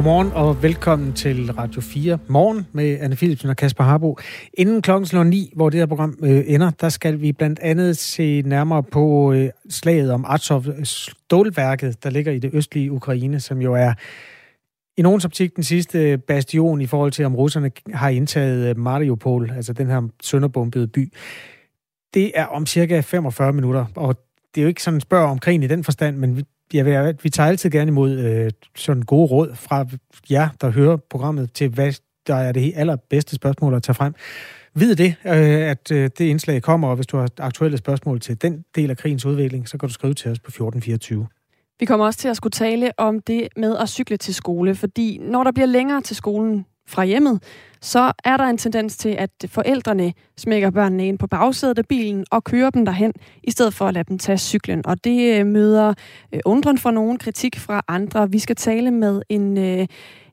Godmorgen og velkommen til Radio 4 Morgen med Anne Philipsen og Kasper Harbo. Inden klokken slår 9, hvor det her program øh, ender, der skal vi blandt andet se nærmere på øh, slaget om Azov øh, stålværket, der ligger i det østlige Ukraine, som jo er i nogens optik den sidste øh, bastion i forhold til, om russerne har indtaget øh, Mariupol, altså den her sønderbombede by. Det er om cirka 45 minutter, og det er jo ikke sådan en spørg om krigen i den forstand, men vi, jeg vil, vi tager altid gerne imod øh, sådan gode råd fra jer, der hører programmet, til hvad der er det allerbedste spørgsmål at tage frem. Vid det, øh, at øh, det indslag kommer, og hvis du har aktuelle spørgsmål til den del af krigens udvikling, så kan du skrive til os på 1424. Vi kommer også til at skulle tale om det med at cykle til skole, fordi når der bliver længere til skolen fra hjemmet, så er der en tendens til, at forældrene smækker børnene ind på bagsædet af bilen og kører dem derhen, i stedet for at lade dem tage cyklen. Og det øh, møder øh, undren fra nogen, kritik fra andre. Vi skal tale med en, øh,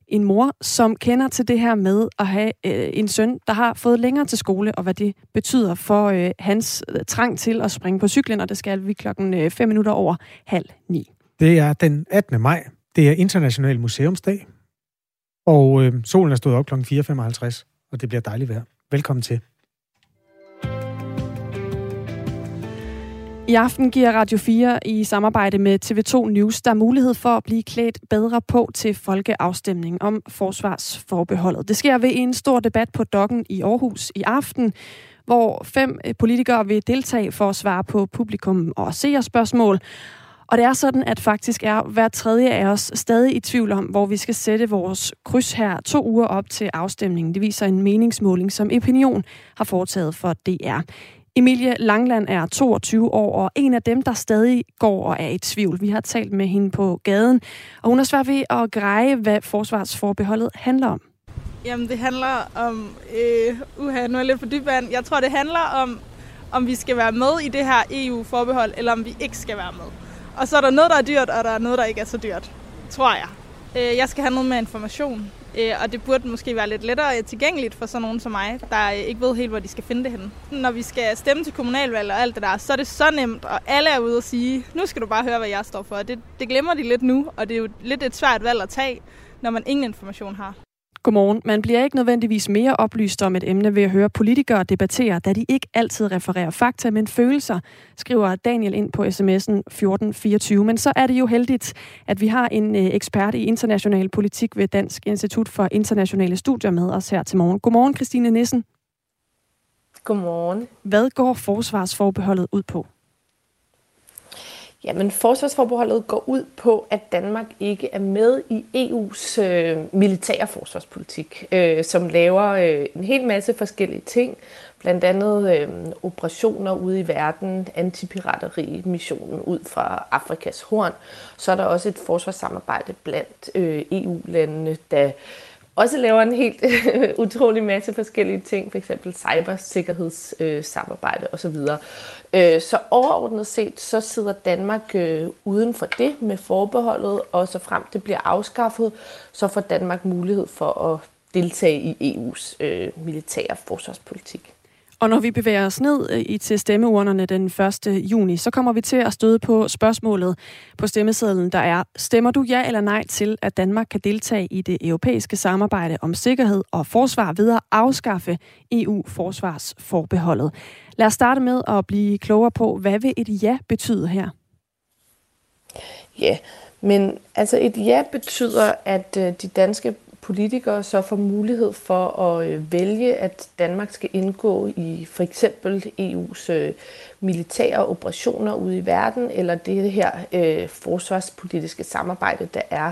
en mor, som kender til det her med at have en søn, der har fået længere til skole, og hvad det betyder for hans trang til at springe på cyklen, og det skal vi klokken 5 minutter over halv ni. Det er den 18. maj. Det er International Museumsdag. Og øh, solen er stået op kl. 4.55, og det bliver dejligt vejr. Velkommen til. I aften giver Radio 4 i samarbejde med TV2 News der mulighed for at blive klædt bedre på til folkeafstemning om forsvarsforbeholdet. Det sker ved en stor debat på Dokken i Aarhus i aften, hvor fem politikere vil deltage for at svare på publikum og seerspørgsmål. Og det er sådan, at faktisk er hver tredje af os stadig i tvivl om, hvor vi skal sætte vores kryds her to uger op til afstemningen. Det viser en meningsmåling, som Opinion har foretaget for DR. Emilie Langland er 22 år, og en af dem, der stadig går og er i tvivl. Vi har talt med hende på gaden, og hun er svært ved at greje, hvad forsvarsforbeholdet handler om. Jamen, det handler om... Øh, uha, nu er jeg lidt på dybvand. Jeg tror, det handler om, om vi skal være med i det her EU-forbehold, eller om vi ikke skal være med. Og så er der noget, der er dyrt, og der er noget, der ikke er så dyrt, tror jeg. Øh, jeg skal have noget med information, øh, og det burde måske være lidt lettere tilgængeligt for sådan nogen som mig, der ikke ved helt, hvor de skal finde det henne. Når vi skal stemme til kommunalvalg og alt det der, så er det så nemt, og alle er ude og sige, nu skal du bare høre, hvad jeg står for. Det, det glemmer de lidt nu, og det er jo lidt et svært valg at tage, når man ingen information har. Godmorgen. Man bliver ikke nødvendigvis mere oplyst om et emne ved at høre politikere debattere, da de ikke altid refererer fakta, men følelser, skriver Daniel ind på sms'en 1424. Men så er det jo heldigt, at vi har en øh, ekspert i international politik ved Dansk Institut for Internationale Studier med os her til morgen. Godmorgen, Christine Nissen. Godmorgen. Hvad går forsvarsforbeholdet ud på? Jamen, forsvarsforbeholdet går ud på, at Danmark ikke er med i EU's øh, militære forsvarspolitik, øh, som laver øh, en hel masse forskellige ting, blandt andet øh, operationer ude i verden, antipirateri-missionen ud fra Afrikas horn. Så er der også et forsvarssamarbejde blandt øh, EU-landene, der også laver en helt utrolig masse forskellige ting, f.eks. cybersikkerhedssamarbejde øh, osv. Øh, så overordnet set, så sidder Danmark øh, uden for det med forbeholdet, og så frem det bliver afskaffet, så får Danmark mulighed for at deltage i EU's øh, militære forsvarspolitik. Og når vi bevæger os ned øh, i til stemmeurnerne den 1. juni, så kommer vi til at støde på spørgsmålet på stemmesedlen, der er, stemmer du ja eller nej til, at Danmark kan deltage i det europæiske samarbejde om sikkerhed og forsvar ved at afskaffe EU-forsvarsforbeholdet? Lad os starte med at blive klogere på, hvad vil et ja betyde her? Ja, men altså et ja betyder, at øh, de danske politikere så får mulighed for at øh, vælge, at Danmark skal indgå i for eksempel EU's øh, militære operationer ude i verden, eller det her øh, forsvarspolitiske samarbejde, der er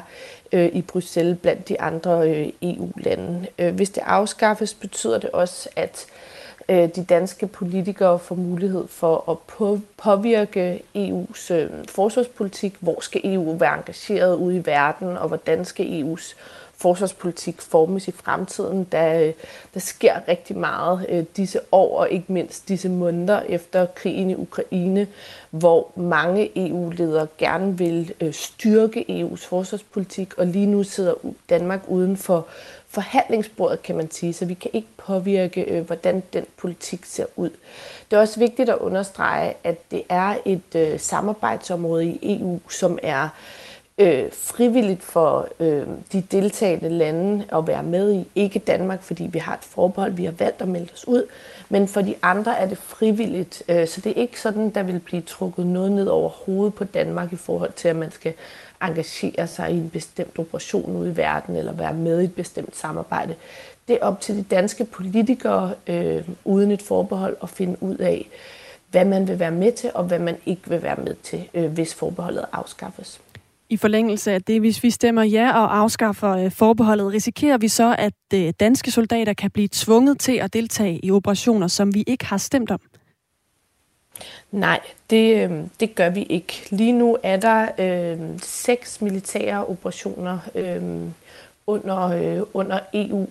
øh, i Bruxelles blandt de andre øh, EU-lande. Øh, hvis det afskaffes, betyder det også, at øh, de danske politikere får mulighed for at på, påvirke EU's øh, forsvarspolitik. Hvor skal EU være engageret ude i verden, og hvordan skal EU's forsvarspolitik formes i fremtiden. Der, øh, der sker rigtig meget øh, disse år, og ikke mindst disse måneder efter krigen i Ukraine, hvor mange EU-ledere gerne vil øh, styrke EU's forsvarspolitik, og lige nu sidder Danmark uden for forhandlingsbordet, kan man sige, så vi kan ikke påvirke, hvordan den politik ser ud. Det er også vigtigt at understrege, at det er et samarbejdsområde i EU, som er øh, Øh, frivilligt for øh, de deltagende lande at være med i. Ikke Danmark, fordi vi har et forbehold, vi har valgt at melde os ud, men for de andre er det frivilligt. Øh, så det er ikke sådan, der vil blive trukket noget ned over hovedet på Danmark i forhold til, at man skal engagere sig i en bestemt operation ude i verden, eller være med i et bestemt samarbejde. Det er op til de danske politikere, øh, uden et forbehold, at finde ud af, hvad man vil være med til, og hvad man ikke vil være med til, øh, hvis forbeholdet afskaffes. I forlængelse af det, hvis vi stemmer ja og afskaffer øh, forbeholdet, risikerer vi så, at øh, danske soldater kan blive tvunget til at deltage i operationer, som vi ikke har stemt om? Nej, det, øh, det gør vi ikke. Lige nu er der øh, seks militære operationer øh, under, øh, under EU,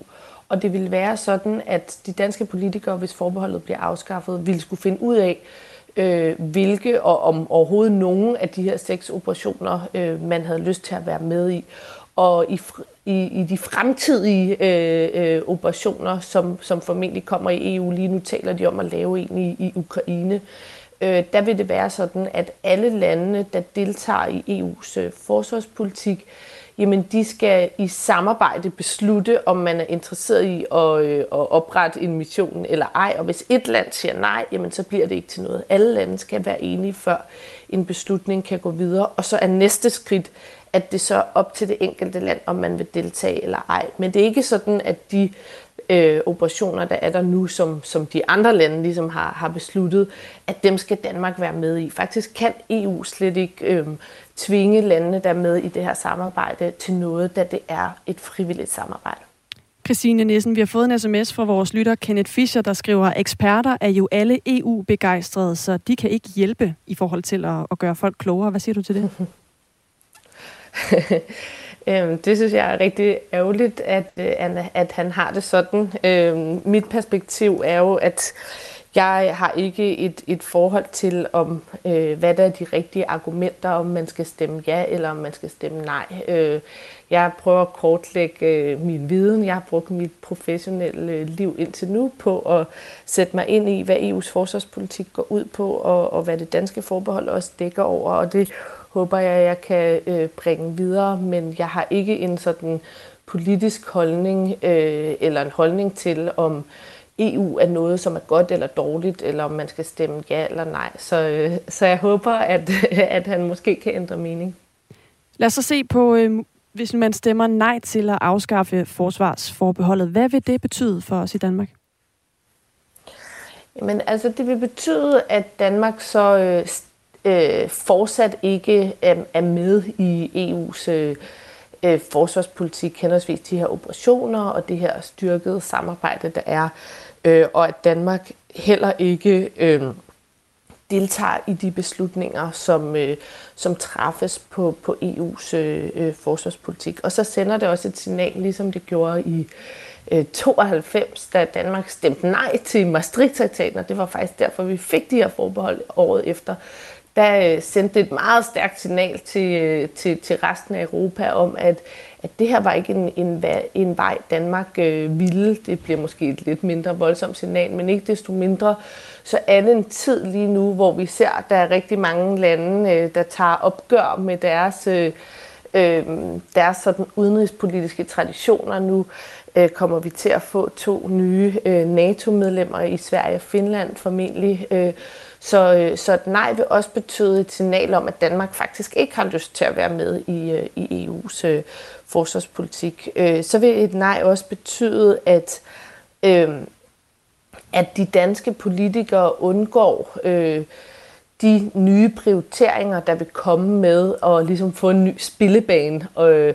og det vil være sådan, at de danske politikere, hvis forbeholdet bliver afskaffet, vil skulle finde ud af, øh, Øh, hvilke og om overhovedet nogen af de her seks operationer, øh, man havde lyst til at være med i. Og i, i, i de fremtidige øh, øh, operationer, som, som formentlig kommer i EU, lige nu taler de om at lave en i, i Ukraine, øh, der vil det være sådan, at alle landene, der deltager i EU's øh, forsvarspolitik, øh, jamen de skal i samarbejde beslutte, om man er interesseret i at, øh, at oprette en mission eller ej. Og hvis et land siger nej, jamen så bliver det ikke til noget. Alle lande skal være enige, før en beslutning kan gå videre. Og så er næste skridt, at det så er op til det enkelte land, om man vil deltage eller ej. Men det er ikke sådan, at de øh, operationer, der er der nu, som, som de andre lande ligesom har, har besluttet, at dem skal Danmark være med i. Faktisk kan EU slet ikke øh, tvinge landene, der er med i det her samarbejde, til noget, da det er et frivilligt samarbejde. Christine Nissen, vi har fået en sms fra vores lytter Kenneth Fischer, der skriver, eksperter er jo alle EU-begejstrede, så de kan ikke hjælpe i forhold til at, at gøre folk klogere. Hvad siger du til det? Øhm, det synes jeg er rigtig ærgerligt, at, øh, at han har det sådan. Øhm, mit perspektiv er jo, at jeg har ikke et, et forhold til, om øh, hvad der er de rigtige argumenter, om man skal stemme ja eller om man skal stemme nej. Øh, jeg prøver at kortlægge øh, min viden. Jeg har brugt mit professionelle øh, liv indtil nu på at sætte mig ind i, hvad EU's forsvarspolitik går ud på, og, og hvad det danske forbehold også dækker over. Og det håber jeg, jeg kan øh, bringe videre, men jeg har ikke en sådan politisk holdning øh, eller en holdning til, om EU er noget, som er godt eller dårligt, eller om man skal stemme ja eller nej. Så, øh, så jeg håber, at, at han måske kan ændre mening. Lad os så se på, øh, hvis man stemmer nej til at afskaffe forsvarsforbeholdet. Hvad vil det betyde for os i Danmark? Jamen, altså, det vil betyde, at Danmark så øh, øh, fortsat ikke er, er med i EU's øh, øh, forsvarspolitik, henholdsvis de her operationer og det her styrkede samarbejde, der er, øh, og at Danmark heller ikke øh, deltager i de beslutninger, som, øh, som træffes på, på EU's øh, øh, forsvarspolitik. Og så sender det også et signal, ligesom det gjorde i øh, 92, da Danmark stemte nej til Maastricht-traktaten, og det var faktisk derfor, vi fik de her forbehold året efter der øh, sendte det et meget stærkt signal til, øh, til, til resten af Europa om, at, at det her var ikke en, en, en vej, Danmark øh, ville. Det bliver måske et lidt mindre voldsomt signal, men ikke desto mindre, så er det en tid lige nu, hvor vi ser, at der er rigtig mange lande, øh, der tager opgør med deres, øh, øh deres sådan udenrigspolitiske traditioner nu øh, kommer vi til at få to nye øh, NATO-medlemmer i Sverige og Finland formentlig. Øh, så, øh, så et nej vil også betyde et signal om, at Danmark faktisk ikke har lyst til at være med i, øh, i EU's øh, forsvarspolitik. Øh, så vil et nej også betyde, at, øh, at de danske politikere undgår øh, de nye prioriteringer, der vil komme med og ligesom få en ny spillebane. Øh,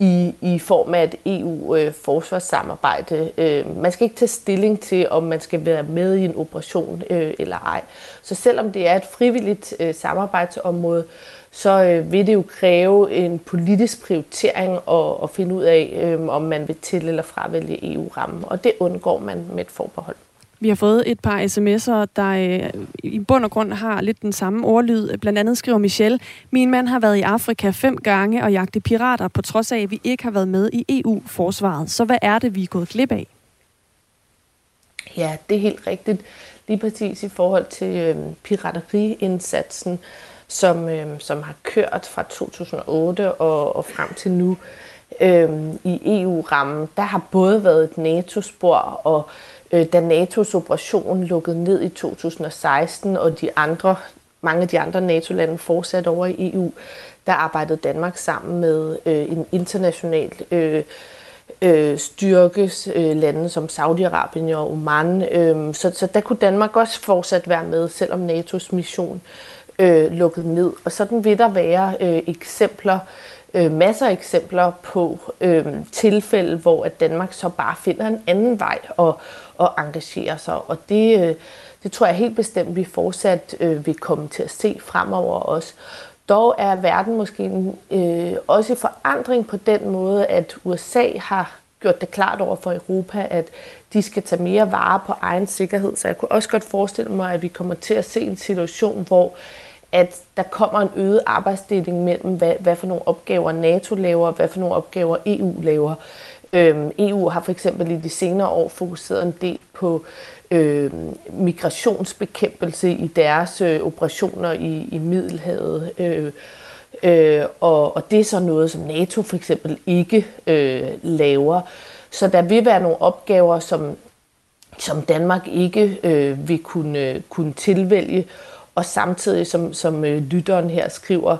i, i form af et EU-forsvarssamarbejde. Øh, øh, man skal ikke tage stilling til, om man skal være med i en operation øh, eller ej. Så selvom det er et frivilligt øh, samarbejdsområde, så øh, vil det jo kræve en politisk prioritering at, at finde ud af, øh, om man vil til- eller fravælge EU-rammen. Og det undgår man med et forbehold. Vi har fået et par sms'er, der øh, i bund og grund har lidt den samme ordlyd. Blandt andet skriver Michelle, min mand har været i Afrika fem gange og jagtet pirater, på trods af, at vi ikke har været med i EU-forsvaret. Så hvad er det, vi er gået glip af? Ja, det er helt rigtigt. Lige præcis i forhold til øh, pirateriindsatsen, som, øh, som har kørt fra 2008 og, og frem til nu øh, øhm, i EU-rammen. Der har både været et NATO-spor, og øh, da NATO's operation lukkede ned i 2016, og de andre, mange af de andre NATO-lande fortsatte over i EU, der arbejdede Danmark sammen med øh, en international øh, øh, styrkes øh, lande som Saudi-Arabien og Oman. Øh, så, så der kunne Danmark også fortsat være med, selvom NATO's mission øh, lukkede ned. Og sådan vil der være øh, eksempler, øh, masser af eksempler på øh, tilfælde, hvor at Danmark så bare finder en anden vej og, og engagerer sig. Og det, øh, det tror jeg helt bestemt, vi fortsat øh, vil komme til at se fremover også. Dog er verden måske øh, også i forandring på den måde, at USA har gjort det klart over for Europa, at de skal tage mere vare på egen sikkerhed. Så jeg kunne også godt forestille mig, at vi kommer til at se en situation, hvor at der kommer en øget arbejdsdeling mellem, hvad, hvad for nogle opgaver NATO laver, og hvad for nogle opgaver EU laver. Øhm, EU har for eksempel i de senere år fokuseret en del på øh, migrationsbekæmpelse i deres øh, operationer i, i Middelhavet. Øh, øh, og, og det er så noget, som NATO for eksempel ikke øh, laver. Så der vil være nogle opgaver, som, som Danmark ikke øh, vil kunne, øh, kunne tilvælge, og samtidig, som, som øh, lytteren her skriver,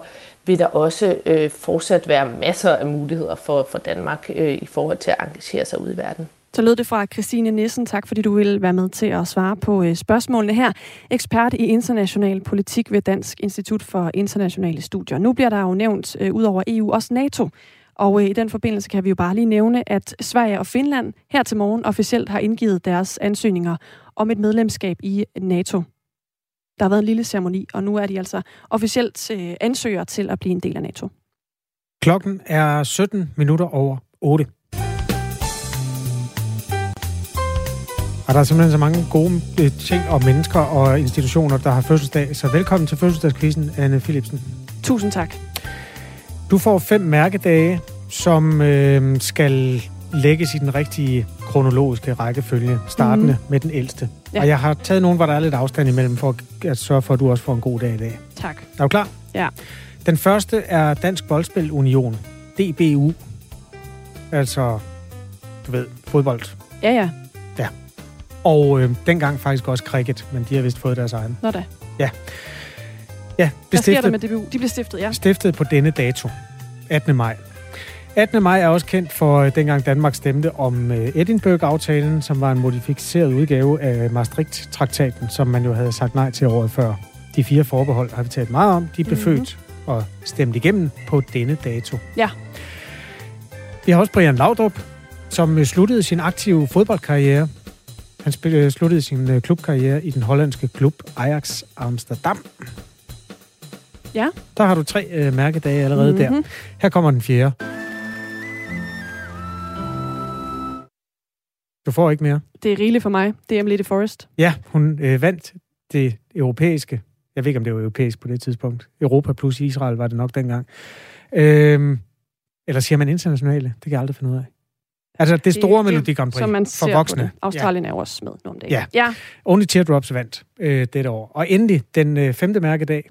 vil der også øh, fortsat være masser af muligheder for, for Danmark øh, i forhold til at engagere sig ud i verden. Så lød det fra Christine Nissen. Tak fordi du ville være med til at svare på øh, spørgsmålene her. Ekspert i international politik ved Dansk Institut for Internationale Studier. Nu bliver der jo nævnt øh, ud over EU også NATO. Og øh, i den forbindelse kan vi jo bare lige nævne, at Sverige og Finland her til morgen officielt har indgivet deres ansøgninger om et medlemskab i NATO. Der har været en lille ceremoni, og nu er de altså officielt øh, ansøger til at blive en del af NATO. Klokken er 17 minutter over 8. Og der er simpelthen så mange gode øh, ting og mennesker og institutioner, der har fødselsdag. Så velkommen til fødselsdagskvisten, Anne Philipsen. Tusind tak. Du får fem mærkedage, som øh, skal lægges i den rigtige kronologiske rækkefølge, startende mm. med den ældste. Ja. Og jeg har taget nogle, hvor der er lidt afstand imellem, for at sørge for, at du også får en god dag i dag. Tak. Er du klar? Ja. Den første er Dansk Boldspil Union, DBU. Altså, du ved, fodbold. Ja, ja. Ja. Og øh, dengang faktisk også cricket, men de har vist fået deres egen. Nå da. Ja. Ja, Hvad sker der med DBU? De blev stiftet, ja. Stiftet på denne dato, 18. maj. 18. maj er også kendt for øh, dengang Danmark stemte om øh, Edinburgh-aftalen, som var en modificeret udgave af Maastricht-traktaten, som man jo havde sagt nej til året før. De fire forbehold har vi talt meget om. De blev mm-hmm. født og stemt igennem på denne dato. Ja. Vi har også Brian Laudrup, som øh, sluttede sin aktive fodboldkarriere. Han sluttede sin klubkarriere i den hollandske klub Ajax Amsterdam. Ja. Der har du tre øh, mærkedage allerede mm-hmm. der. Her kommer den fjerde. Du får ikke mere. Det er rigeligt for mig. Det er Emily de Forest. Ja, hun øh, vandt det europæiske. Jeg ved ikke, om det var europæisk på det tidspunkt. Europa plus Israel var det nok dengang. Øhm, eller siger man internationale? Det kan jeg aldrig finde ud af. Altså det store Melodi Grand Prix man for voksne. Australien ja. er også med nogle dage. Ja. ja. Only Teardrops vandt øh, dette år. Og endelig den øh, femte mærkedag.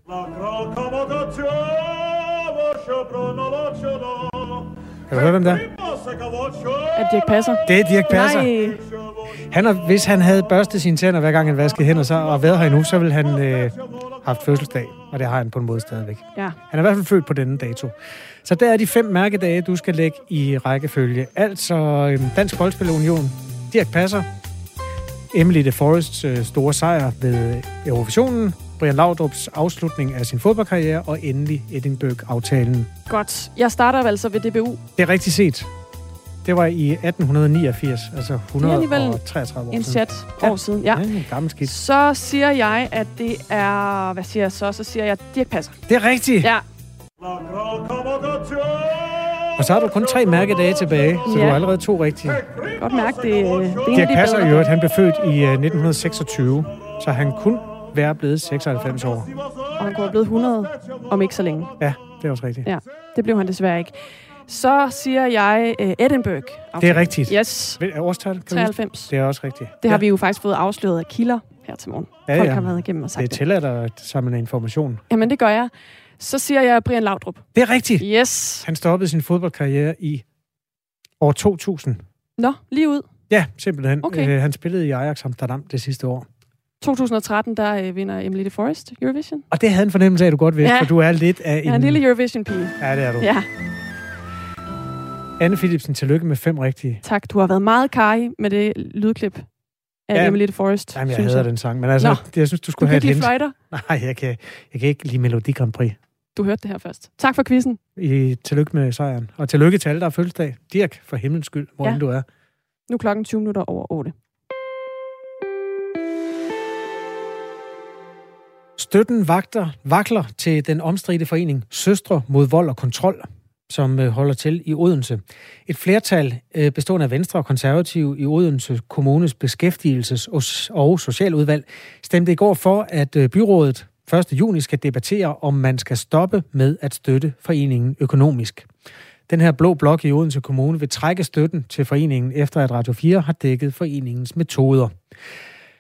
Kan du høre, hvem der Er Dirk Passer? Det er Dirk Passer. Nej. Han har, hvis han havde børstet sine tænder, hver gang han vaskede hænder, så, og været her endnu, så ville han øh, haft fødselsdag. Og det har han på en måde stadigvæk. Ja. Han er i hvert fald født på denne dato. Så der er de fem mærkedage, du skal lægge i rækkefølge. Altså øh, Dansk Boldspilunion, Dirk Passer, Emily de Forests øh, store sejr ved Eurovisionen, Brian Laudrups afslutning af sin fodboldkarriere, og endelig Edinburgh-aftalen. Godt. Jeg starter altså ved DBU. Det er rigtigt set. Det var i 1889, altså 133 år en chat år siden. Ja. ja en gammel skidt. Så siger jeg, at det er... Hvad siger jeg så? Så siger jeg, Dirk Passer. Det er rigtigt. Ja. Og så har du kun tre mærkedage tilbage, så ja. du har allerede to rigtige. Godt mærke, det, det er Dirk Passer i øvrigt, han blev født i 1926, øh, så han kun være blevet 96 år. Og han kunne have blevet 100 om ikke så længe. Ja, det er også rigtigt. Ja, det blev han desværre ikke. Så siger jeg uh, Edinburgh. Det er rigtigt. Yes. Årstal? Kan 93. Det er også rigtigt. Det har ja. vi jo faktisk fået afsløret af kilder her til morgen. Ja, Folk ja. har været igennem og sagt det. Det tillader dig at samle information. Jamen, det gør jeg. Så siger jeg Brian Laudrup. Det er rigtigt. Yes. Han stoppede sin fodboldkarriere i år 2000. Nå, lige ud. Ja, simpelthen. Okay. Øh, han spillede i Ajax Amsterdam det sidste år. 2013, der øh, vinder Emily de Forest Eurovision. Og det havde en fornemmelse af, at du godt vidste, ja. for du er lidt af en... Ja, en lille Eurovision-pige. Ja, det er du. Ja. Anne Philipsen, tillykke med fem rigtige. Tak, du har været meget kaj med det lydklip af ja, Emily de Forest. Jamen, jeg hader den sang, men altså, det, jeg synes, du skulle du have et hint. Fløjter? Nej, jeg kan, jeg kan ikke lide Melodi Grand Prix. Du hørte det her først. Tak for quizzen. I, tillykke med sejren. Og tillykke til alle, der har fødselsdag. Dirk, for himlens skyld, hvor ja. du er. Nu klokken 20 minutter over 8. Støtten vagter, vakler til den omstridte forening Søstre mod vold og kontrol, som øh, holder til i Odense. Et flertal øh, bestående af Venstre og Konservative i Odense Kommunes beskæftigelses- og socialudvalg stemte i går for, at øh, byrådet 1. juni skal debattere, om man skal stoppe med at støtte foreningen økonomisk. Den her blå blok i Odense Kommune vil trække støtten til foreningen, efter at Radio 4 har dækket foreningens metoder.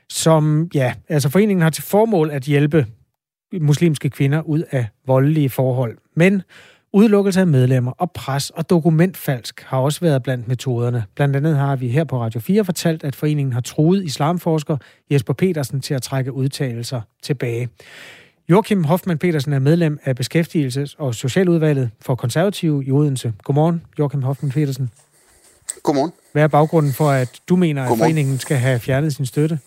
Som, ja, altså foreningen har til formål at hjælpe muslimske kvinder ud af voldelige forhold. Men Udelukkelse af medlemmer og pres og dokumentfalsk har også været blandt metoderne. Blandt andet har vi her på Radio 4 fortalt, at foreningen har truet islamforsker Jesper Petersen til at trække udtalelser tilbage. Joachim Hoffmann Petersen er medlem af Beskæftigelses- og Socialudvalget for Konservative i Odense. Godmorgen, Joachim Hoffmann Petersen. Godmorgen. Hvad er baggrunden for, at du mener, at foreningen skal have fjernet sin støtte?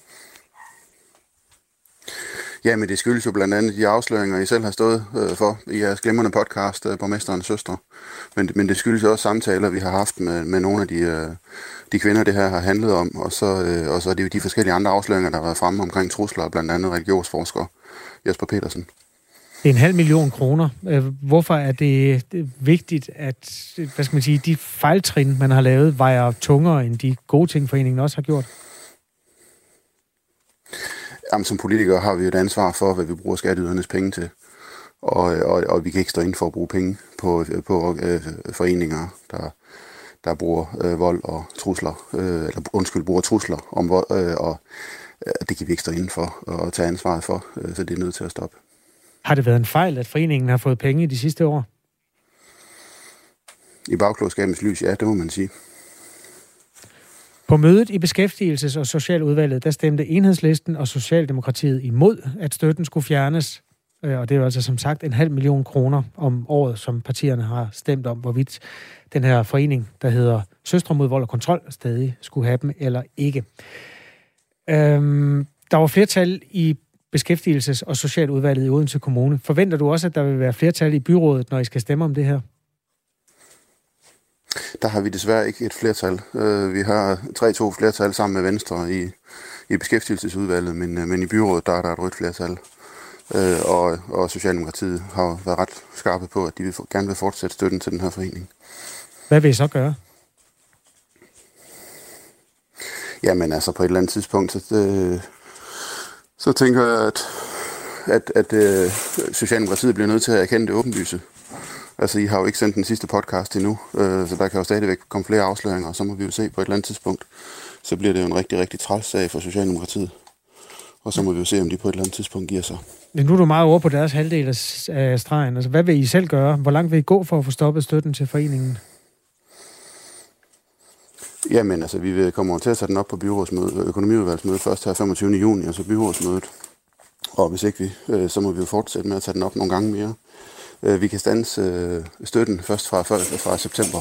Jamen, det skyldes jo blandt andet de afsløringer, I selv har stået øh, for i jeres glimrende podcast, øh, Borgmesterens Søstre. Men, men det skyldes også samtaler, vi har haft med, med nogle af de, øh, de kvinder, det her har handlet om. Og så, øh, og så er det jo de forskellige andre afsløringer, der har været fremme omkring trusler, blandt andet religionsforsker Jesper Petersen. Det er en halv million kroner. Øh, hvorfor er det vigtigt, at hvad skal man sige, de fejltrin, man har lavet, vejer tungere end de gode ting, foreningen også har gjort? Jamen, som politikere har vi et ansvar for, hvad vi bruger skatteydernes penge til. Og, og, og vi kan ikke stå ind for at bruge penge på, på øh, foreninger, der, der bruger øh, vold og trusler, øh, eller undskyld, bruger trusler om vold, øh, og øh, det kan vi ikke stå inden for og tage ansvaret for, øh, så det er nødt til at stoppe. Har det været en fejl, at foreningen har fået penge i de sidste år? I bagklodskabens lys, ja, det må man sige. På mødet i Beskæftigelses- og Socialudvalget, der stemte Enhedslisten og Socialdemokratiet imod, at støtten skulle fjernes. Øh, og det er jo altså som sagt en halv million kroner om året, som partierne har stemt om, hvorvidt den her forening, der hedder Søstre mod vold og kontrol, stadig skulle have dem eller ikke. Øhm, der var flertal i Beskæftigelses- og Socialudvalget i Odense Kommune. Forventer du også, at der vil være flertal i byrådet, når I skal stemme om det her? Der har vi desværre ikke et flertal. Øh, vi har 3-2 flertal sammen med Venstre i, i beskæftigelsesudvalget, men, øh, men i byrådet der er der et rødt flertal. Øh, og, og Socialdemokratiet har været ret skarpe på, at de vil, gerne vil fortsætte støtten til den her forening. Hvad vil I så gøre? Jamen altså på et eller andet tidspunkt, så, øh, så tænker jeg, at, at, at øh, Socialdemokratiet bliver nødt til at erkende det åbenlyse. Altså, I har jo ikke sendt den sidste podcast endnu, øh, så der kan jo stadigvæk komme flere afsløringer, og så må vi jo se på et eller andet tidspunkt. Så bliver det jo en rigtig, rigtig træls sag for Socialdemokratiet. Og så må vi jo se, om de på et eller andet tidspunkt giver sig. Men nu er du meget over på deres halvdel af stregen. Altså, hvad vil I selv gøre? Hvor langt vil I gå for at få stoppet støtten til foreningen? Jamen, altså, vi vil komme til at sætte den op på byrådsmødet, økonomiudvalgsmødet først her 25. juni, og så byrådsmødet. Og hvis ikke vi, øh, så må vi jo fortsætte med at tage den op nogle gange mere. Øh, vi kan stanse øh, støtten først fra, fra september.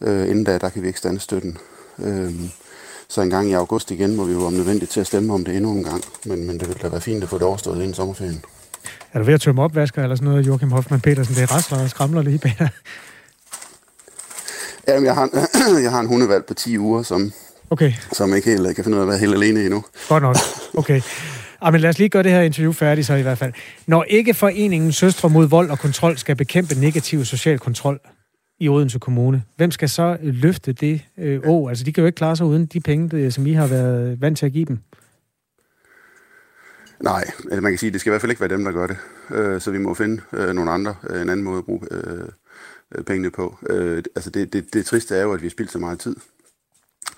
Øh, inden da, der kan vi ikke stanse støtten. Så en gang i august igen må vi jo om nødvendigt til at stemme om det endnu en gang. Men, men det vil da være fint at få det overstået inden sommerferien. Er du ved at tømme opvasker eller sådan noget, Joachim Hoffmann Petersen? Det er rasler og skramler lige bag Jamen, jeg har, jeg har en hundevalg på 10 uger, som, okay. som ikke helt kan finde ud af at være helt alene endnu. Godt nok. Okay. Ah, men lad os lige gøre det her interview færdigt så i hvert fald. Når ikke foreningen Søstre mod vold og kontrol skal bekæmpe negativ social kontrol i Odense Kommune, hvem skal så øh, løfte det øh, å? Altså, de kan jo ikke klare sig uden de penge, som I har været vant til at give dem. Nej, øh, man kan sige, at det skal i hvert fald ikke være dem, der gør det. Øh, så vi må finde øh, nogle andre, øh, en anden måde at bruge øh, øh pengene på. Øh, altså det, det, det triste er jo, at vi har spildt så meget tid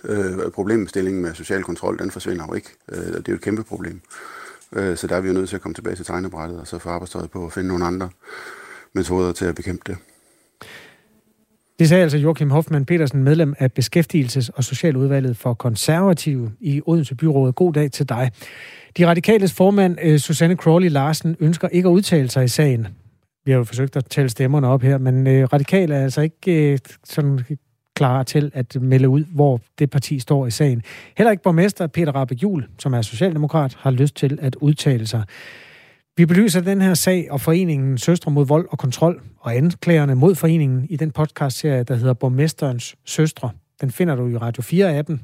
Øh, problemstillingen med social kontrol, den forsvinder jo ikke. Øh, det er jo et kæmpe problem. Øh, Øh, så der er vi jo nødt til at komme tilbage til tegnebrættet, og så få arbejdstøjet på at finde nogle andre metoder til at bekæmpe det. Det sagde altså Joachim Hoffmann Petersen, medlem af Beskæftigelses- og Socialudvalget for Konservative i Odense Byrådet. God dag til dig. De radikales formand, øh, Susanne Crawley Larsen, ønsker ikke at udtale sig i sagen. Vi har jo forsøgt at tælle stemmerne op her, men øh, radikale er altså ikke øh, sådan klar til at melde ud, hvor det parti står i sagen. Heller ikke borgmester Peter Rabeck Juhl, som er socialdemokrat, har lyst til at udtale sig. Vi belyser den her sag og foreningen Søstre mod vold og kontrol og anklagerne mod foreningen i den podcast-serie, der hedder Borgmesterens Søstre. Den finder du i Radio 4-appen.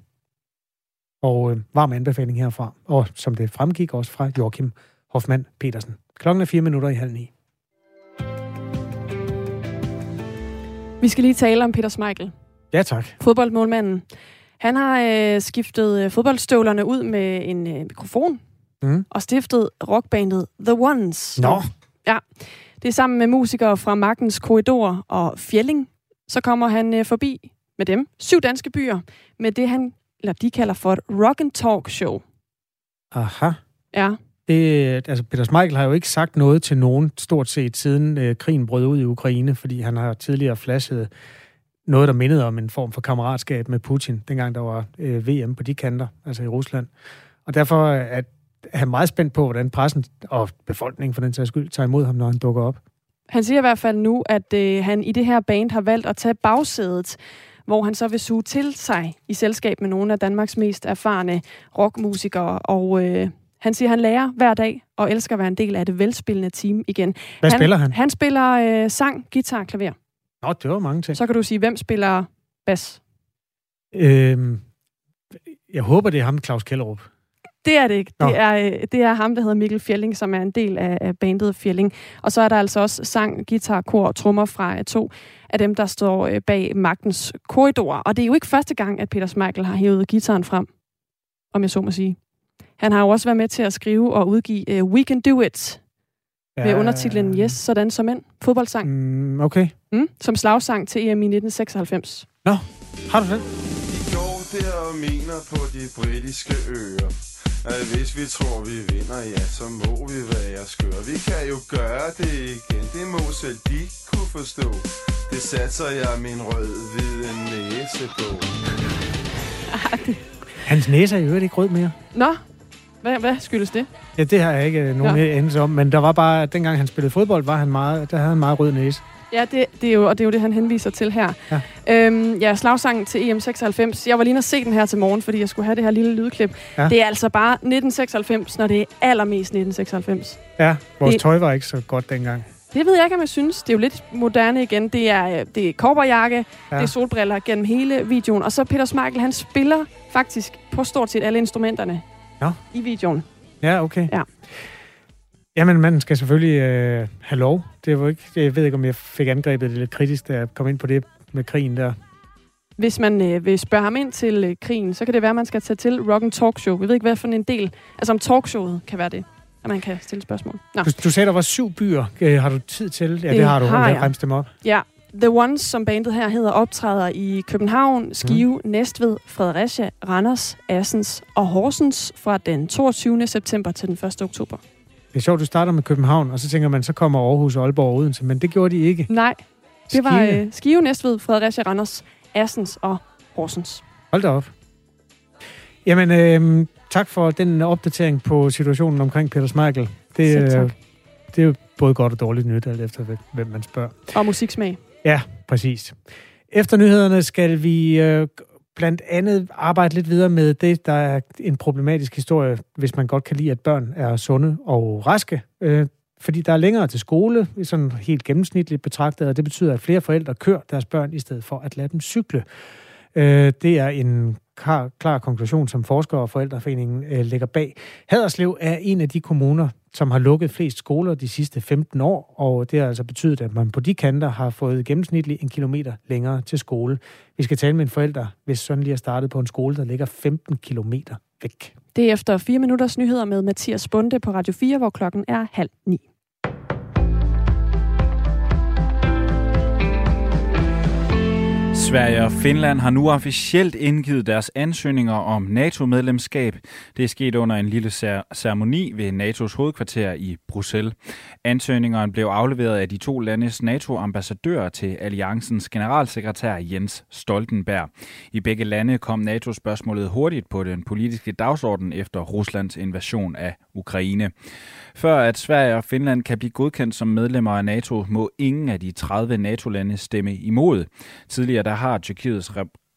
Og øh, varm anbefaling herfra. Og som det fremgik også fra Joachim Hoffmann Petersen. Klokken er fire minutter i halv ni. Vi skal lige tale om Peter Smeichel. Ja, tak. Fodboldmålmanden. Han har øh, skiftet øh, fodboldstøvlerne ud med en øh, mikrofon mm. og stiftet rockbandet The Ones. Nå. Ja, det er sammen med musikere fra Magtens Korridor og Fjelling. Så kommer han øh, forbi med dem, syv danske byer, med det han, eller de kalder for et rock and talk show. Aha. Ja. Det, altså Peter Smeichel har jo ikke sagt noget til nogen stort set siden øh, krigen brød ud i Ukraine, fordi han har tidligere flashet noget, der mindede om en form for kammeratskab med Putin, dengang der var øh, VM på de kanter, altså i Rusland. Og derfor er han meget spændt på, hvordan pressen og befolkningen for den sags skyld tager imod ham, når han dukker op. Han siger i hvert fald nu, at øh, han i det her band har valgt at tage bagsædet, hvor han så vil suge til sig i selskab med nogle af Danmarks mest erfarne rockmusikere. Og øh, han siger, at han lærer hver dag og elsker at være en del af det velspillende team igen. Hvad han, spiller han? Han spiller øh, sang, guitar, klaver. Nå, det var mange ting. Så kan du sige, hvem spiller bas? Øhm, jeg håber, det er ham, Claus Kellerup. Det er det ikke. Det er, øh, det er ham, der hedder Mikkel Fjelling, som er en del af, af bandet Fjelling. Og så er der altså også sang, guitar, kor og trommer fra øh, to af dem, der står øh, bag magtens korridor. Og det er jo ikke første gang, at Peter Smeichel har hævet gitaren frem, om jeg så må sige. Han har jo også været med til at skrive og udgive uh, We Can Do It, ja. med undertitlen Yes, sådan som en fodboldsang. Mm, okay. Mm, som slagsang til EM i 1996. Nå, har du den? I går der og mener på de britiske øer at hvis vi tror, vi vinder, ja, så må vi være skøre. Vi kan jo gøre det igen, det må selv de kunne forstå. Det satser jeg min rød-hvide næse på. Hans næse er jo ikke rød mere. Nå, hvad, hvad skyldes det? Ja, det har jeg ikke nogen ja. anelse om, men der var bare, at dengang han spillede fodbold, var han meget, der havde han meget rød næse. Ja, det, det er jo, og det er jo det, han henviser til her. Ja, øhm, ja slagsangen til EM96. Jeg var lige at se den her til morgen, fordi jeg skulle have det her lille lydklip. Ja. Det er altså bare 1996, når det er allermest 1996. Ja, vores det, tøj var ikke så godt dengang. Det ved jeg ikke, om jeg synes. Det er jo lidt moderne igen. Det er, det er korperjakke, ja. det er solbriller gennem hele videoen. Og så Peter Smeichel, han spiller faktisk på stort set alle instrumenterne ja. i videoen. Ja, okay. Ja. Jamen, man skal selvfølgelig øh, have lov. Det var ikke, jeg ved ikke, om jeg fik angrebet det lidt kritisk, da jeg kom ind på det med krigen der. Hvis man øh, vil spørge ham ind til øh, krigen, så kan det være, at man skal tage til Rock and Talk Show. Jeg ved ikke, hvad for en del... Altså om talkshowet kan være det, at man kan stille spørgsmål. Nå. Du, du sagde, der var syv byer. Øh, har du tid til? Ja, det, det har du. Har jeg. dem op. Ja. The Ones, som bandet her hedder, optræder i København, Skive, mm. Næstved, Fredericia, Randers, Assens og Horsens fra den 22. september til den 1. oktober. Det er sjovt, du starter med København, og så tænker man, så kommer Aarhus, Aalborg og Odense, men det gjorde de ikke. Nej, det var Skive, uh, Skive Næstved, Fredericia, Randers, Assens og Horsens. Hold da op. Jamen, øh, tak for den opdatering på situationen omkring Peter Smeichel. Det, øh, det er jo både godt og dårligt nyt, alt efter hvem man spørger. Og musiksmag. Ja, præcis. Efter nyhederne skal vi øh, blandt andet arbejde lidt videre med det, der er en problematisk historie, hvis man godt kan lide, at børn er sunde og raske. Øh, fordi der er længere til skole, sådan helt gennemsnitligt betragtet, og det betyder, at flere forældre kører deres børn i stedet for at lade dem cykle. Øh, det er en klar, klar konklusion, som forskere og forældreforeningen øh, lægger bag. Haderslev er en af de kommuner, som har lukket flest skoler de sidste 15 år, og det har altså betydet, at man på de kanter har fået gennemsnitligt en kilometer længere til skole. Vi skal tale med en forælder, hvis søn lige har startet på en skole, der ligger 15 kilometer væk. Det er efter fire minutters nyheder med Mathias Bunde på Radio 4, hvor klokken er halv ni. Sverige og Finland har nu officielt indgivet deres ansøgninger om NATO-medlemskab. Det er sket under en lille ceremoni ved NATO's hovedkvarter i Bruxelles. Ansøgningerne blev afleveret af de to landes NATO-ambassadører til alliancens generalsekretær Jens Stoltenberg. I begge lande kom NATO-spørgsmålet hurtigt på den politiske dagsorden efter Ruslands invasion af Ukraine. Før at Sverige og Finland kan blive godkendt som medlemmer af NATO, må ingen af de 30 NATO-lande stemme imod. Tidligere der har Tyrkiets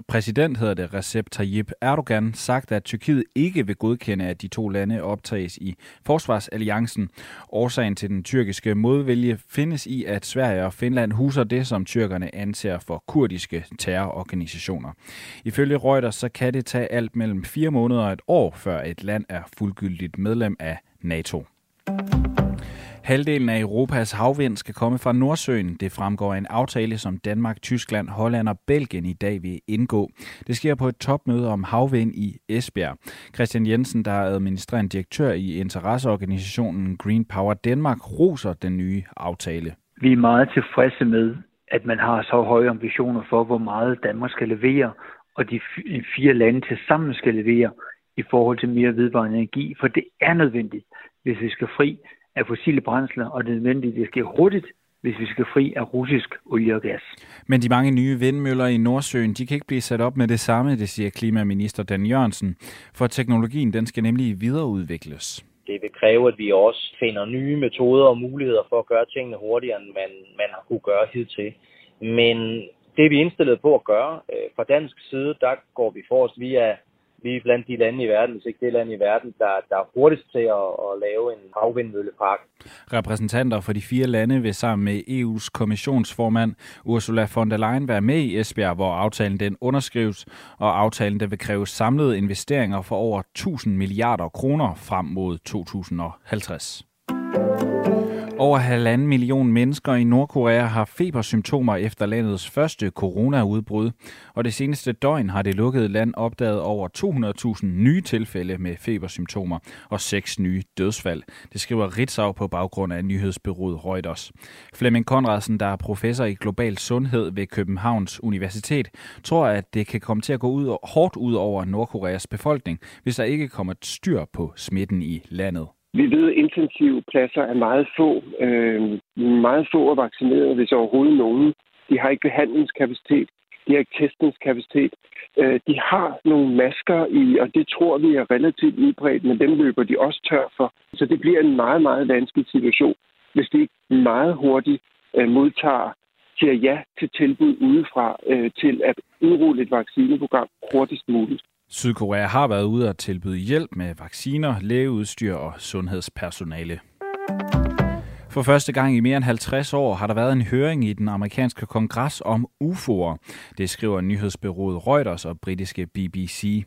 præsident, hedder det Recep Tayyip Erdogan, sagt, at Tyrkiet ikke vil godkende, at de to lande optages i forsvarsalliancen. Årsagen til den tyrkiske modvilje findes i, at Sverige og Finland huser det, som tyrkerne anser for kurdiske terrororganisationer. Ifølge Reuters så kan det tage alt mellem fire måneder og et år, før et land er fuldgyldigt medlem af NATO. Halvdelen af Europas havvind skal komme fra Nordsøen. Det fremgår af en aftale, som Danmark, Tyskland, Holland og Belgien i dag vil indgå. Det sker på et topmøde om havvind i Esbjerg. Christian Jensen, der er administrerende direktør i interesseorganisationen Green Power Danmark, roser den nye aftale. Vi er meget tilfredse med, at man har så høje ambitioner for, hvor meget Danmark skal levere, og de fire lande til sammen skal levere i forhold til mere vedvarende energi, for det er nødvendigt, hvis vi skal fri af fossile brændsler, og det er nødvendigt, at det sker hurtigt, hvis vi skal fri af russisk olie og gas. Men de mange nye vindmøller i Nordsøen, de kan ikke blive sat op med det samme, det siger klimaminister Dan Jørgensen, for teknologien den skal nemlig videreudvikles. Det vil kræve, at vi også finder nye metoder og muligheder for at gøre tingene hurtigere, end man, man har kunne gøre hidtil. Men det er vi indstillet på at gøre. Øh, fra dansk side, der går vi forrest. Vi er vi er blandt de lande i verden, hvis ikke det land i verden, der, der er hurtigst til at, at lave en havvindmøllepark. Repræsentanter for de fire lande vil sammen med EU's kommissionsformand Ursula von der Leyen være med i Esbjerg, hvor aftalen den underskrives, og aftalen der vil kræve samlede investeringer for over 1000 milliarder kroner frem mod 2050. Øh. Over halvanden million mennesker i Nordkorea har febersymptomer efter landets første coronaudbrud, og det seneste døgn har det lukkede land opdaget over 200.000 nye tilfælde med febersymptomer og seks nye dødsfald. Det skriver Ritzau på baggrund af nyhedsbyrået Reuters. Flemming Konradsen, der er professor i global sundhed ved Københavns Universitet, tror, at det kan komme til at gå ud, hårdt ud over Nordkoreas befolkning, hvis der ikke kommer styr på smitten i landet. Vi ved, at intensive pladser er meget få. Øh, meget få er vaccineret, hvis overhovedet nogen. De har ikke behandlingskapacitet. De har ikke testningskapacitet. Øh, de har nogle masker i, og det tror vi er relativt udbredt, men dem løber de også tør for. Så det bliver en meget, meget vanskelig situation, hvis de ikke meget hurtigt øh, modtager siger ja til tilbud udefra øh, til at udrulle et vaccineprogram hurtigst muligt. Sydkorea har været ude at tilbyde hjælp med vacciner, lægeudstyr og sundhedspersonale. For første gang i mere end 50 år har der været en høring i den amerikanske kongres om UFO'er. Det skriver nyhedsbyrået Reuters og britiske BBC.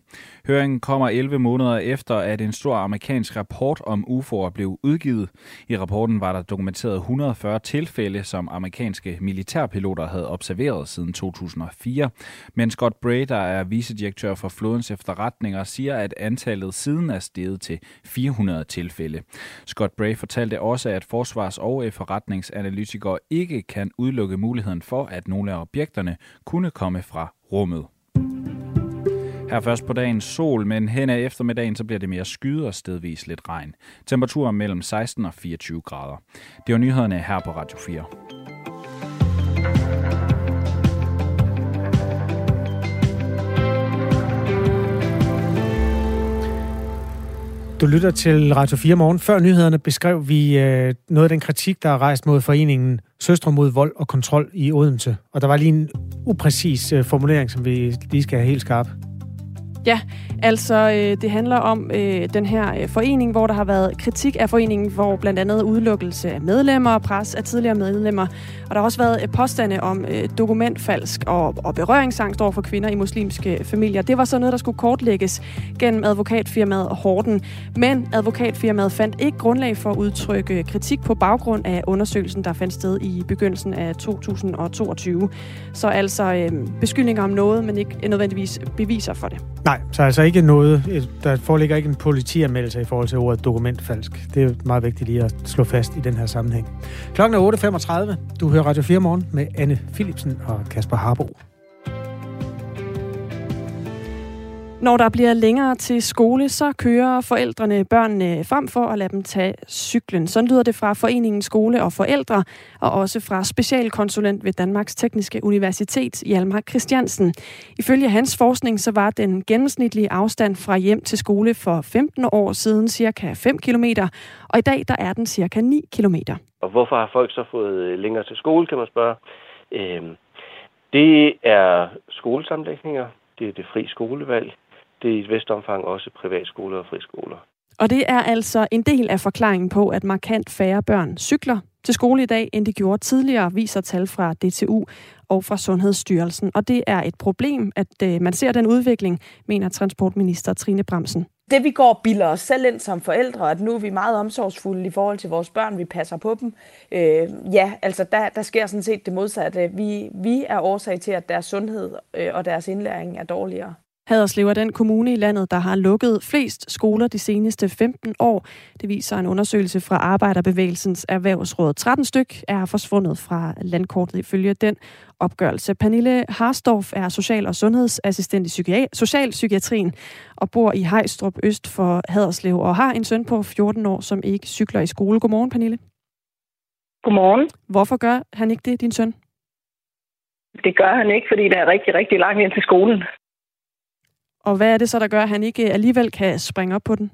Høringen kommer 11 måneder efter, at en stor amerikansk rapport om UFO'er blev udgivet. I rapporten var der dokumenteret 140 tilfælde, som amerikanske militærpiloter havde observeret siden 2004. Men Scott Bray, der er vicedirektør for flådens efterretninger, siger, at antallet siden er steget til 400 tilfælde. Scott Bray fortalte også, at forsvars og forretningsanalytikere ikke kan udelukke muligheden for, at nogle af objekterne kunne komme fra rummet. Her først på dagen sol, men hen ad eftermiddagen så bliver det mere skyde og stedvis lidt regn. Temperaturer mellem 16 og 24 grader. Det var nyhederne her på Radio 4. Du lytter til Radio 4 morgen. Før nyhederne beskrev vi øh, noget af den kritik, der er rejst mod foreningen Søstre mod vold og kontrol i Odense. Og der var lige en upræcis øh, formulering, som vi lige skal have helt skarp. Ja, altså øh, det handler om øh, den her øh, forening, hvor der har været kritik af foreningen, hvor blandt andet udelukkelse af medlemmer og pres af tidligere medlemmer. Og der har også været øh, påstande om øh, dokumentfalsk og, og berøringsangst over for kvinder i muslimske familier. Det var så noget, der skulle kortlægges gennem advokatfirmaet Horten. Men advokatfirmaet fandt ikke grundlag for at udtrykke kritik på baggrund af undersøgelsen, der fandt sted i begyndelsen af 2022. Så altså øh, beskyldninger om noget, men ikke nødvendigvis beviser for det. Nej, så altså ikke noget, der foreligger ikke en politianmeldelse i forhold til ordet dokumentfalsk. Det er meget vigtigt lige at slå fast i den her sammenhæng. Klokken er 8.35. Du hører Radio 4 morgen med Anne Philipsen og Kasper Harbo. Når der bliver længere til skole, så kører forældrene børnene frem for at lade dem tage cyklen. Sådan lyder det fra Foreningen Skole og Forældre, og også fra specialkonsulent ved Danmarks Tekniske Universitet, Hjalmar Christiansen. Ifølge hans forskning, så var den gennemsnitlige afstand fra hjem til skole for 15 år siden cirka 5 km, og i dag der er den cirka 9 km. Og hvorfor har folk så fået øh, længere til skole, kan man spørge. Øhm, det er skolesamlægninger, det er det fri skolevalg, det er i et vist omfang også privatskoler og friskoler. Og det er altså en del af forklaringen på, at markant færre børn cykler til skole i dag, end de gjorde tidligere, viser tal fra DTU og fra Sundhedsstyrelsen. Og det er et problem, at øh, man ser den udvikling, mener transportminister Trine Bremsen. Det vi går og bilder os selv ind som forældre, at nu er vi meget omsorgsfulde i forhold til vores børn, vi passer på dem. Øh, ja, altså der, der sker sådan set det modsatte. Vi, vi er årsag til, at deres sundhed øh, og deres indlæring er dårligere. Haderslev er den kommune i landet, der har lukket flest skoler de seneste 15 år. Det viser en undersøgelse fra Arbejderbevægelsens Erhvervsråd. 13 styk er forsvundet fra landkortet ifølge den opgørelse. Pernille Harsdorf er social- og sundhedsassistent i psyki- socialpsykiatrien og bor i Hejstrup Øst for Haderslev og har en søn på 14 år, som ikke cykler i skole. Godmorgen, Pernille. Godmorgen. Hvorfor gør han ikke det, din søn? Det gør han ikke, fordi der er rigtig, rigtig langt ind til skolen. Og hvad er det så, der gør, at han ikke alligevel kan springe op på den?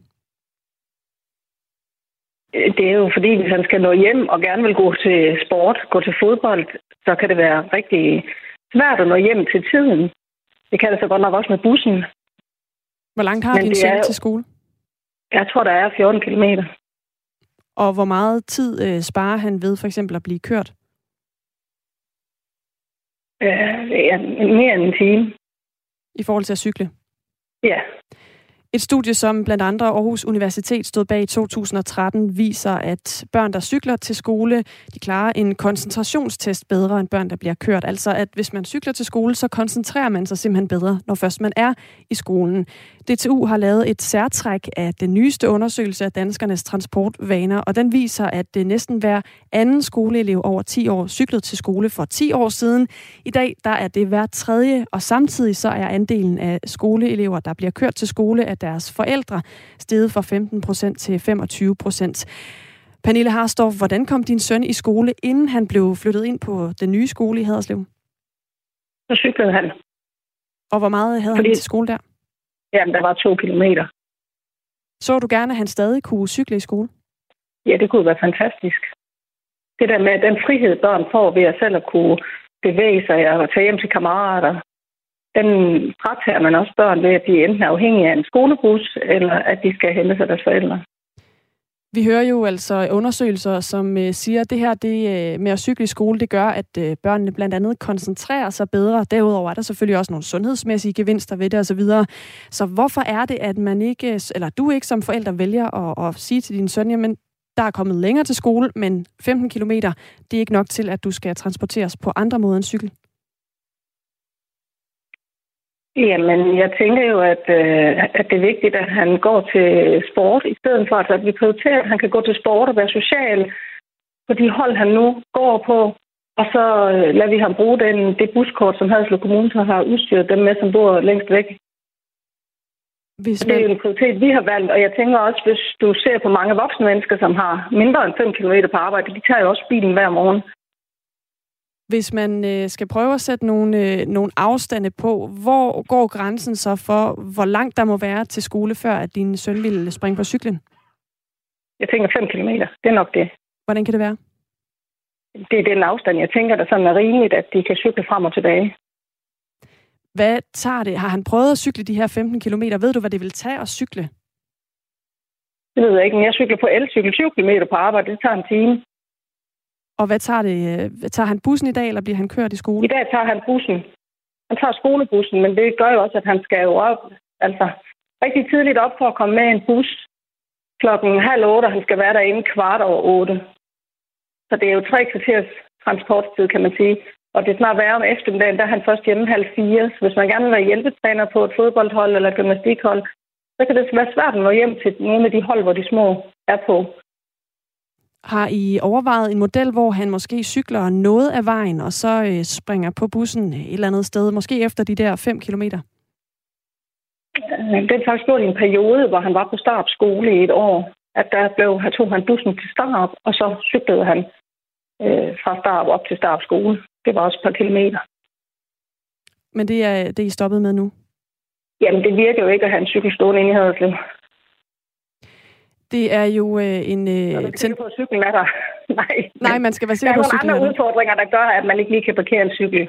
Det er jo fordi, hvis han skal nå hjem og gerne vil gå til sport, gå til fodbold, så kan det være rigtig svært at nå hjem til tiden. Det kan det så godt nok også med bussen. Hvor langt har Men din søn til skole? Jeg tror, der er 14 kilometer. Og hvor meget tid øh, sparer han ved for eksempel at blive kørt? Øh, ja, mere end en time. I forhold til at cykle? Ja. Et studie, som blandt andre Aarhus Universitet stod bag i 2013, viser, at børn, der cykler til skole, de klarer en koncentrationstest bedre end børn, der bliver kørt. Altså, at hvis man cykler til skole, så koncentrerer man sig simpelthen bedre, når først man er i skolen. DTU har lavet et særtræk af den nyeste undersøgelse af danskernes transportvaner, og den viser, at det næsten hver anden skoleelev over 10 år cyklede til skole for 10 år siden. I dag der er det hver tredje, og samtidig så er andelen af skoleelever, der bliver kørt til skole at deres forældre, steget fra 15 procent til 25 procent. Pernille Harsdorf, hvordan kom din søn i skole, inden han blev flyttet ind på den nye skole i Haderslev? Så cyklede han. Og hvor meget havde Fordi- han til skole der? Jamen, der var to kilometer. Så du gerne, at han stadig kunne cykle i skole? Ja, det kunne være fantastisk. Det der med den frihed, børn får ved at selv at kunne bevæge sig og tage hjem til kammerater, den fratager man også børn ved, at de enten er afhængige af en skolebus, eller at de skal hente sig deres forældre. Vi hører jo altså undersøgelser, som øh, siger, at det her det, øh, med at cykle i skole, det gør, at øh, børnene blandt andet koncentrerer sig bedre. Derudover er der selvfølgelig også nogle sundhedsmæssige gevinster ved det osv. Så, så hvorfor er det, at man ikke, eller du ikke som forælder vælger at, at sige til din søn, jamen, der er kommet længere til skole, men 15 km, det er ikke nok til, at du skal transporteres på andre måder end cykel? Jamen, jeg tænker jo, at, øh, at det er vigtigt, at han går til sport, i stedet for altså, at vi prioriterer, at han kan gå til sport og være social på de hold, han nu går på. Og så øh, lader vi ham bruge den, det buskort, som Haderslev Kommune så har udstyret dem med, som bor længst væk. Hvis Det er jo en prioritet, vi har valgt, og jeg tænker også, hvis du ser på mange voksne mennesker, som har mindre end 5 km på arbejde, de tager jo også bilen hver morgen. Hvis man øh, skal prøve at sætte nogle, øh, nogle afstande på, hvor går grænsen så for, hvor langt der må være til skole, før at din søn ville springe på cyklen? Jeg tænker 5 km, det er nok det. Hvordan kan det være? Det er den afstand, jeg tænker, der sådan er rimeligt, at de kan cykle frem og tilbage. Hvad tager det? Har han prøvet at cykle de her 15 km? Ved du, hvad det vil tage at cykle? Det ved jeg ikke, men jeg cykler på elcykel 20 km på arbejde, det tager en time. Og hvad tager det? Øh, tager han bussen i dag, eller bliver han kørt i skole? I dag tager han bussen. Han tager skolebussen, men det gør jo også, at han skal jo op, altså rigtig tidligt op for at komme med en bus klokken halv otte, og han skal være derinde kvart over otte. Så det er jo tre kvarters transporttid, kan man sige. Og det er snart værre om eftermiddagen, der er han først hjemme halv fire. Så hvis man gerne vil være hjælpetræner på et fodboldhold eller et gymnastikhold, så kan det være svært at nå hjem til nogle af de hold, hvor de små er på. Har I overvejet en model, hvor han måske cykler noget af vejen, og så øh, springer på bussen et eller andet sted, måske efter de der 5 kilometer? Det er faktisk gjort i en periode, hvor han var på Starp skole i et år. At der blev, han tog han bussen til Starp, og så cyklede han øh, fra Starp op til Starp skole. Det var også et par kilometer. Men det er det, I stoppet med nu? Jamen, det virker jo ikke at have en cykel stående inde i Haderslev. Det er jo øh, en... Øh, Når på, at cyklen er der. Nej. Nej, man skal være sikker på, at cyklen Der er nogle andre udfordringer, der gør, at man ikke lige kan parkere en cykel.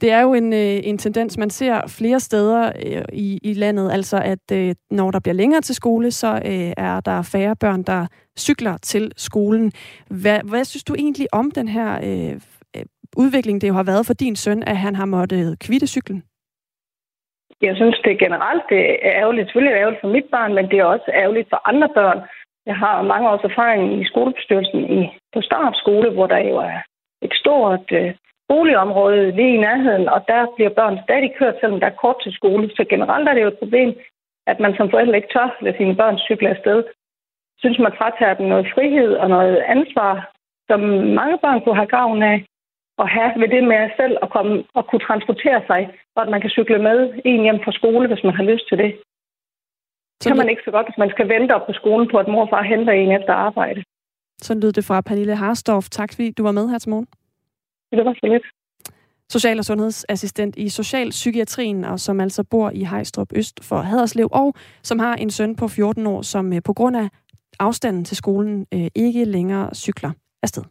Det er jo en, øh, en tendens, man ser flere steder øh, i, i landet, altså at øh, når der bliver længere til skole, så øh, er der færre børn, der cykler til skolen. Hvad, hvad synes du egentlig om den her øh, øh udvikling, det jo har været for din søn, at han har måttet kvitte cyklen? Jeg synes, det er generelt det er ærgerligt. Selvfølgelig er det ærgerligt for mit barn, men det er også ærgerligt for andre børn. Jeg har mange års erfaring i skolebestyrelsen i, på Starp skole, hvor der jo er et stort øh, boligområde lige i nærheden, og der bliver børn stadig kørt, selvom der er kort til skole. Så generelt er det jo et problem, at man som forældre ikke tør lade sine børn cykle afsted. Synes, man fratager dem noget frihed og noget ansvar, som mange børn kunne have gavn af at have ved det med selv at komme og kunne transportere sig, og at man kan cykle med en hjem fra skole, hvis man har lyst til det. Så kan man ikke så godt, hvis man skal vente op på skolen på, at mor og far henter en efter arbejde. Så lød det fra Pernille Harsdorf. Tak fordi du var med her til morgen. Det var så lidt. Social- og sundhedsassistent i Socialpsykiatrien, og som altså bor i Hejstrup Øst for Haderslev, og som har en søn på 14 år, som øh, på grund af afstanden til skolen øh, ikke længere cykler afsted.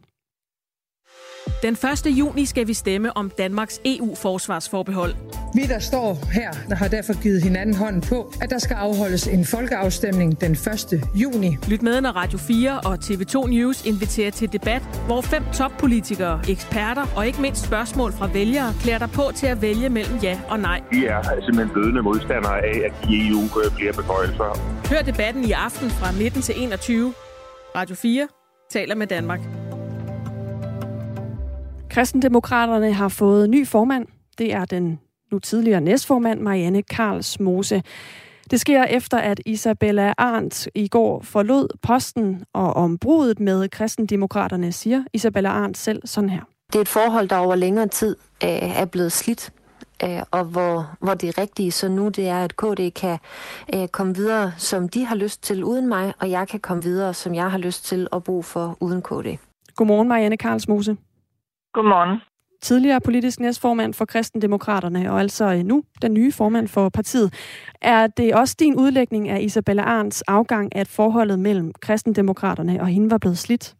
Den 1. juni skal vi stemme om Danmarks EU-forsvarsforbehold. Vi, der står her, der har derfor givet hinanden hånden på, at der skal afholdes en folkeafstemning den 1. juni. Lyt med, når Radio 4 og TV2 News inviterer til debat, hvor fem toppolitikere, eksperter og ikke mindst spørgsmål fra vælgere klæder dig på til at vælge mellem ja og nej. Vi er simpelthen blødende modstandere af, at de EU bliver beføjelser. Hør debatten i aften fra 19 til 21. Radio 4 taler med Danmark. Kristendemokraterne har fået ny formand. Det er den nu tidligere næstformand Marianne Karls Mose. Det sker efter, at Isabella Arndt i går forlod posten, og om brudet med kristendemokraterne siger Isabella Arndt selv sådan her. Det er et forhold, der over længere tid øh, er blevet slidt, øh, og hvor, hvor det rigtige så nu det er, at KD kan øh, komme videre, som de har lyst til uden mig, og jeg kan komme videre, som jeg har lyst til at bruge for uden KD. Godmorgen, Marianne Karlsmose. Godmorgen. Tidligere politisk næstformand for Kristendemokraterne, og altså nu den nye formand for partiet. Er det også din udlægning af Isabella Arns afgang, at forholdet mellem Kristendemokraterne og hende var blevet slidt?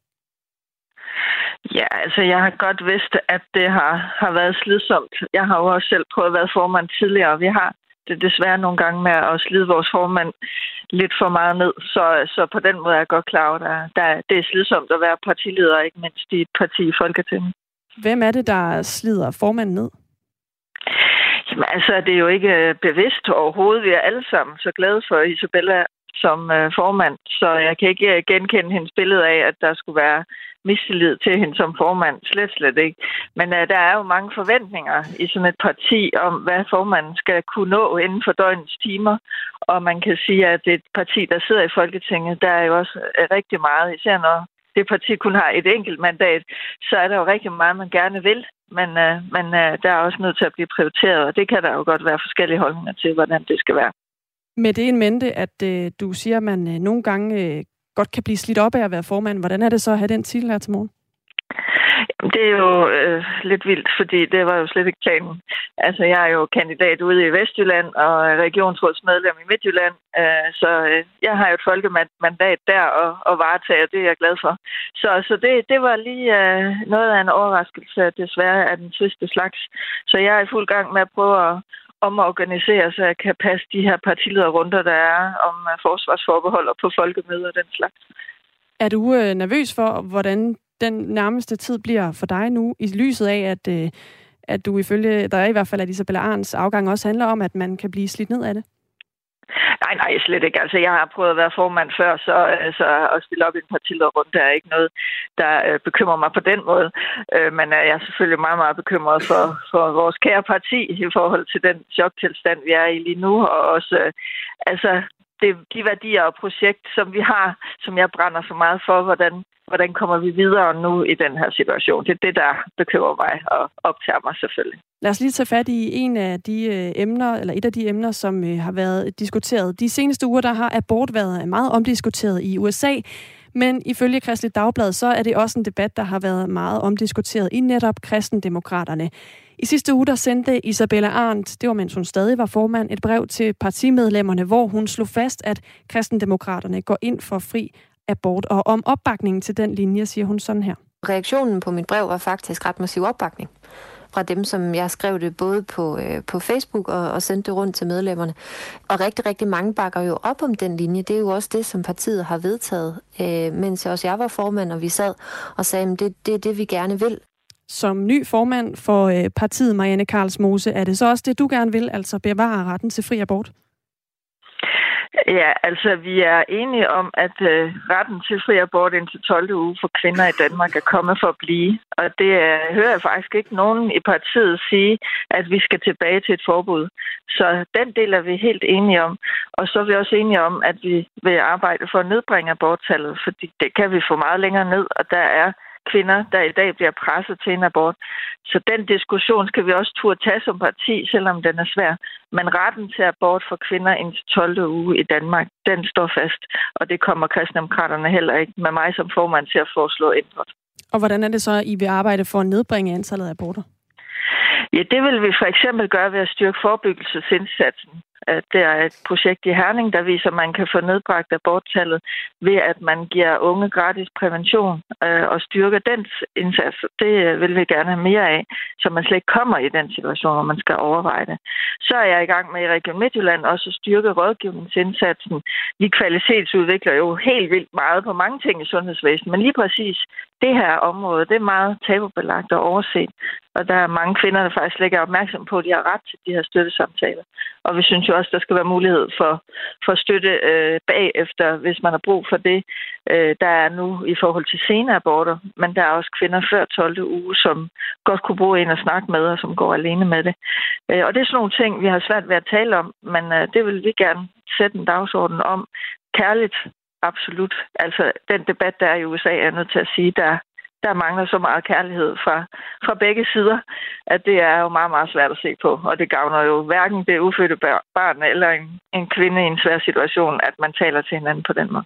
Ja, altså jeg har godt vidst, at det har, har været slidsomt. Jeg har jo også selv prøvet at være formand tidligere, og vi har det desværre nogle gange med at slide vores formand lidt for meget ned. Så, så på den måde er jeg godt klar over, at der, det er slidsomt at være partileder, ikke mindst i et parti i Folketinget. Hvem er det, der slider formanden ned? Jamen, altså, det er jo ikke øh, bevidst overhovedet. Vi er alle sammen så glade for Isabella som øh, formand, så jeg kan ikke øh, genkende hendes billede af, at der skulle være mistillid til hende som formand. Slet, slet ikke. Men øh, der er jo mange forventninger i sådan et parti om, hvad formanden skal kunne nå inden for døgnets timer. Og man kan sige, at det er et parti, der sidder i Folketinget, der er jo også øh, rigtig meget, især når det parti kun har et enkelt mandat, så er der jo rigtig meget, man gerne vil. Men, øh, men øh, der er også nødt til at blive prioriteret, og det kan der jo godt være forskellige holdninger til, hvordan det skal være. Med det en mente, at øh, du siger, at man øh, nogle gange øh, godt kan blive slidt op af at være formand. Hvordan er det så at have den titel her til morgen? Det er jo øh, lidt vildt, fordi det var jo slet ikke planen. Altså, jeg er jo kandidat ude i Vestjylland og regionsrådsmedlem i Midtjylland, øh, så øh, jeg har jo et folkemandat der og, og varetager, det er jeg glad for. Så, så det, det var lige øh, noget af en overraskelse, desværre af den sidste slags. Så jeg er i fuld gang med at prøve at omorganisere, så jeg kan passe de her partilederrunder, der er om øh, forsvarsforbehold og på folkemøder og den slags. Er du øh, nervøs for, hvordan den nærmeste tid bliver for dig nu, i lyset af, at, øh, at du ifølge, der er i hvert fald, at Isabella Arns afgang også handler om, at man kan blive slidt ned af det? Nej, nej, slet ikke. Altså, jeg har prøvet at være formand før, så altså, at stille op i en partilederrunde, der er ikke noget, der øh, bekymrer mig på den måde. Øh, men øh, jeg er selvfølgelig meget, meget bekymret for, for vores kære parti i forhold til den choktilstand, vi er i lige nu, og også, øh, altså, det, de værdier og projekt, som vi har, som jeg brænder så meget for, hvordan hvordan kommer vi videre nu i den her situation? Det er det, der bekymrer mig og optager mig selvfølgelig. Lad os lige tage fat i en af de øh, emner, eller et af de emner, som øh, har været diskuteret. De seneste uger, der har abort været meget omdiskuteret i USA, men ifølge Kristelig Dagblad, så er det også en debat, der har været meget omdiskuteret i netop kristendemokraterne. I sidste uge, der sendte Isabella Arndt, det var mens hun stadig var formand, et brev til partimedlemmerne, hvor hun slog fast, at kristendemokraterne går ind for fri abort. Og om opbakningen til den linje, siger hun sådan her. Reaktionen på mit brev var faktisk ret massiv opbakning fra dem, som jeg skrev det både på, øh, på Facebook og, og sendte det rundt til medlemmerne. Og rigtig, rigtig mange bakker jo op om den linje. Det er jo også det, som partiet har vedtaget, øh, mens også jeg var formand, og vi sad og sagde, at det, det er det, vi gerne vil. Som ny formand for øh, partiet, Marianne Karlsmose, er det så også det, du gerne vil, altså bevare retten til fri abort? Ja, altså vi er enige om, at øh, retten til fri abort indtil 12. uge for kvinder i Danmark er kommet for at blive. Og det øh, hører jeg faktisk ikke nogen i partiet sige, at vi skal tilbage til et forbud. Så den del er vi helt enige om. Og så er vi også enige om, at vi vil arbejde for at nedbringe aborttallet, fordi det kan vi få meget længere ned, og der er kvinder, der i dag bliver presset til en abort. Så den diskussion skal vi også turde tage som parti, selvom den er svær. Men retten til abort for kvinder indtil 12. uge i Danmark, den står fast. Og det kommer kristendemokraterne heller ikke med mig som formand til at foreslå ændret. Og hvordan er det så, I vil arbejde for at nedbringe antallet af aborter? Ja, det vil vi for eksempel gøre ved at styrke forebyggelsesindsatsen at det er et projekt i Herning, der viser, at man kan få nedbragt aborttallet ved, at man giver unge gratis prævention øh, og styrker dens indsats. Det øh, vil vi gerne have mere af, så man slet ikke kommer i den situation, hvor man skal overveje det. Så er jeg i gang med i Region Midtjylland også at styrke rådgivningsindsatsen. Vi kvalitetsudvikler jo helt vildt meget på mange ting i sundhedsvæsenet, men lige præcis det her område, det er meget tabubelagt og overset. Og der er mange kvinder, der faktisk lægger opmærksom på, at de har ret til de her støttesamtaler. Og vi synes jo også, der skal være mulighed for, for støtte øh, bagefter, hvis man har brug for det. Øh, der er nu i forhold til sene aborter, men der er også kvinder før 12. uge, som godt kunne bruge en at snakke med, og som går alene med det. Øh, og det er sådan nogle ting, vi har svært ved at tale om, men øh, det vil vi gerne sætte en dagsorden om. Kærligt, absolut. Altså, den debat, der er i USA, er nødt til at sige, der, der mangler så meget kærlighed fra, fra begge sider, at det er jo meget, meget svært at se på. Og det gavner jo hverken det ufødte barn eller en, en kvinde i en svær situation, at man taler til hinanden på den måde.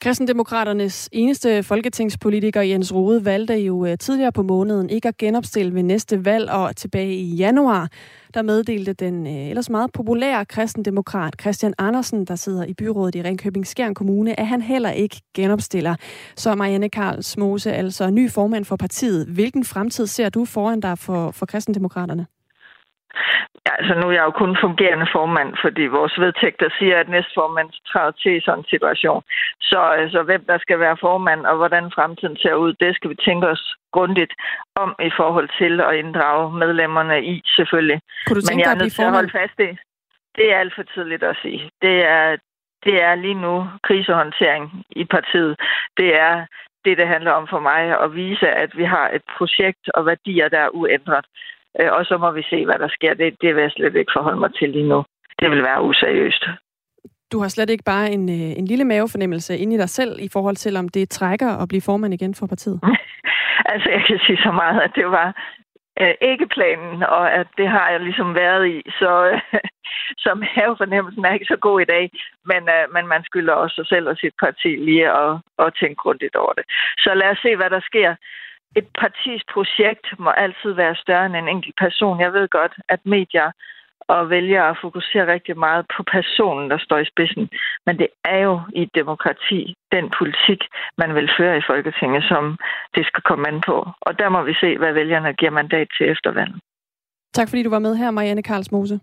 Kristendemokraternes eneste folketingspolitiker Jens Rode valgte jo øh, tidligere på måneden ikke at genopstille ved næste valg, og tilbage i januar, der meddelte den øh, ellers meget populære kristendemokrat Christian Andersen, der sidder i byrådet i Ringkøbing Skjern Kommune, at han heller ikke genopstiller. Så Marianne Karls Mose, altså ny formand for partiet. Hvilken fremtid ser du foran dig for, for kristendemokraterne? Ja, altså nu er jeg jo kun fungerende formand, fordi vores vedtægter siger, at næstformand træder til i sådan en situation. Så altså, hvem der skal være formand, og hvordan fremtiden ser ud, det skal vi tænke os grundigt om i forhold til at inddrage medlemmerne i, selvfølgelig. Kunne du Men jeg er nødt til at holde fast i, det er alt for tidligt at sige. Det er, det er lige nu krisehåndtering i partiet. Det er det, det handler om for mig, at vise, at vi har et projekt og værdier, der er uændret. Øh, og så må vi se, hvad der sker. Det, det vil jeg slet ikke forholde mig til lige nu. Det vil være useriøst. Du har slet ikke bare en, øh, en lille mavefornemmelse inde i dig selv i forhold til, om det trækker at blive formand igen for partiet? altså, jeg kan sige så meget, at det var øh, ikke planen, og at det har jeg ligesom været i. Så, øh, så mavefornemmelsen er ikke så god i dag, men, øh, men man skylder også sig selv og sit parti lige at, at tænke grundigt over det. Så lad os se, hvad der sker et partis projekt må altid være større end en enkelt person. Jeg ved godt, at medier og vælgere fokuserer rigtig meget på personen, der står i spidsen. Men det er jo i et demokrati den politik, man vil føre i Folketinget, som det skal komme an på. Og der må vi se, hvad vælgerne giver mandat til eftervalget. Tak fordi du var med her, Marianne Karlsmose.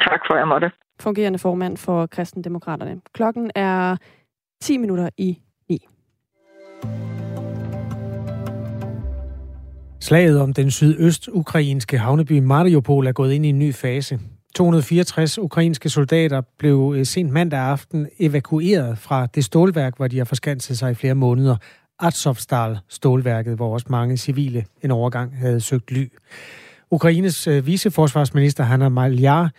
Tak for, at jeg måtte. Fungerende formand for Kristendemokraterne. Klokken er 10 minutter i 9. Slaget om den sydøst-ukrainske havneby Mariupol er gået ind i en ny fase. 264 ukrainske soldater blev øh, sent mandag aften evakueret fra det stålværk, hvor de har forskanset sig i flere måneder. Azovstal stålværket, hvor også mange civile en overgang havde søgt ly. Ukraines øh, viceforsvarsminister Hanna Maliar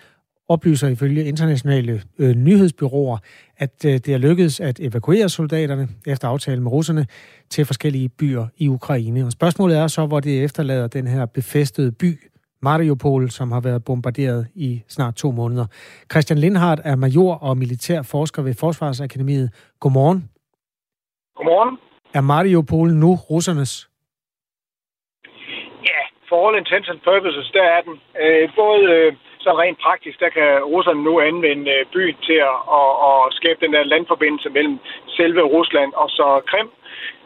oplyser ifølge internationale øh, nyhedsbyråer, at øh, det er lykkedes at evakuere soldaterne efter aftale med russerne til forskellige byer i Ukraine. Og spørgsmålet er så, hvor det efterlader den her befæstede by, Mariupol, som har været bombarderet i snart to måneder. Christian Lindhardt er major og militær forsker ved Forsvarsakademiet. Godmorgen. Godmorgen. Er Mariupol nu russernes? Ja, for all intents and purposes, der er den. Øh, både øh, så rent praktisk, der kan russerne nu anvende øh, byen til at, at, at skabe den der landforbindelse mellem selve Rusland og så Krim.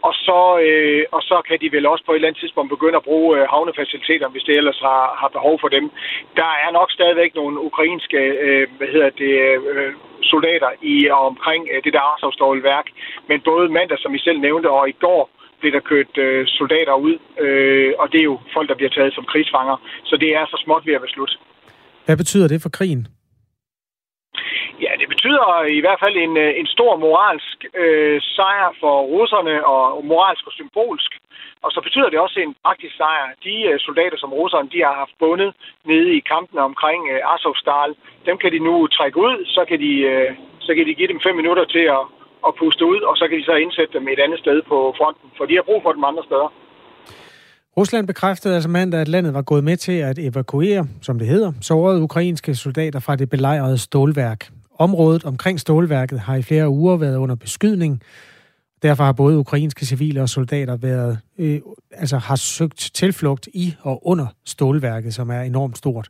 Og så, øh, og så kan de vel også på et eller andet tidspunkt begynde at bruge øh, havnefaciliteter, hvis det ellers har, har behov for dem. Der er nok stadigvæk nogle ukrainske øh, hvad hedder det, øh, soldater i og omkring øh, det der Arsovstålværk. Men både mandag, som I selv nævnte, og i går blev der kørt øh, soldater ud. Øh, og det er jo folk, der bliver taget som krigsfanger. Så det er så småt ved at være slut. Hvad betyder det for krigen? Ja, det betyder i hvert fald en, øh, en stor moralsk øh, sejr for russerne, og moralsk og symbolsk. Og så betyder det også en praktisk sejr. De øh, soldater, som russerne de har haft bundet nede i kampene omkring øh, Azovstal, dem kan de nu trække ud, så kan de, øh, så kan de give dem fem minutter til at, at puste ud, og så kan de så indsætte dem et andet sted på fronten, for de har brug for dem andre steder. Rusland bekræftede altså mandag, at landet var gået med til at evakuere, som det hedder, sårede ukrainske soldater fra det belejrede stålværk. Området omkring stålværket har i flere uger været under beskydning. Derfor har både ukrainske civile og soldater været, øh, altså har søgt tilflugt i og under stålværket, som er enormt stort.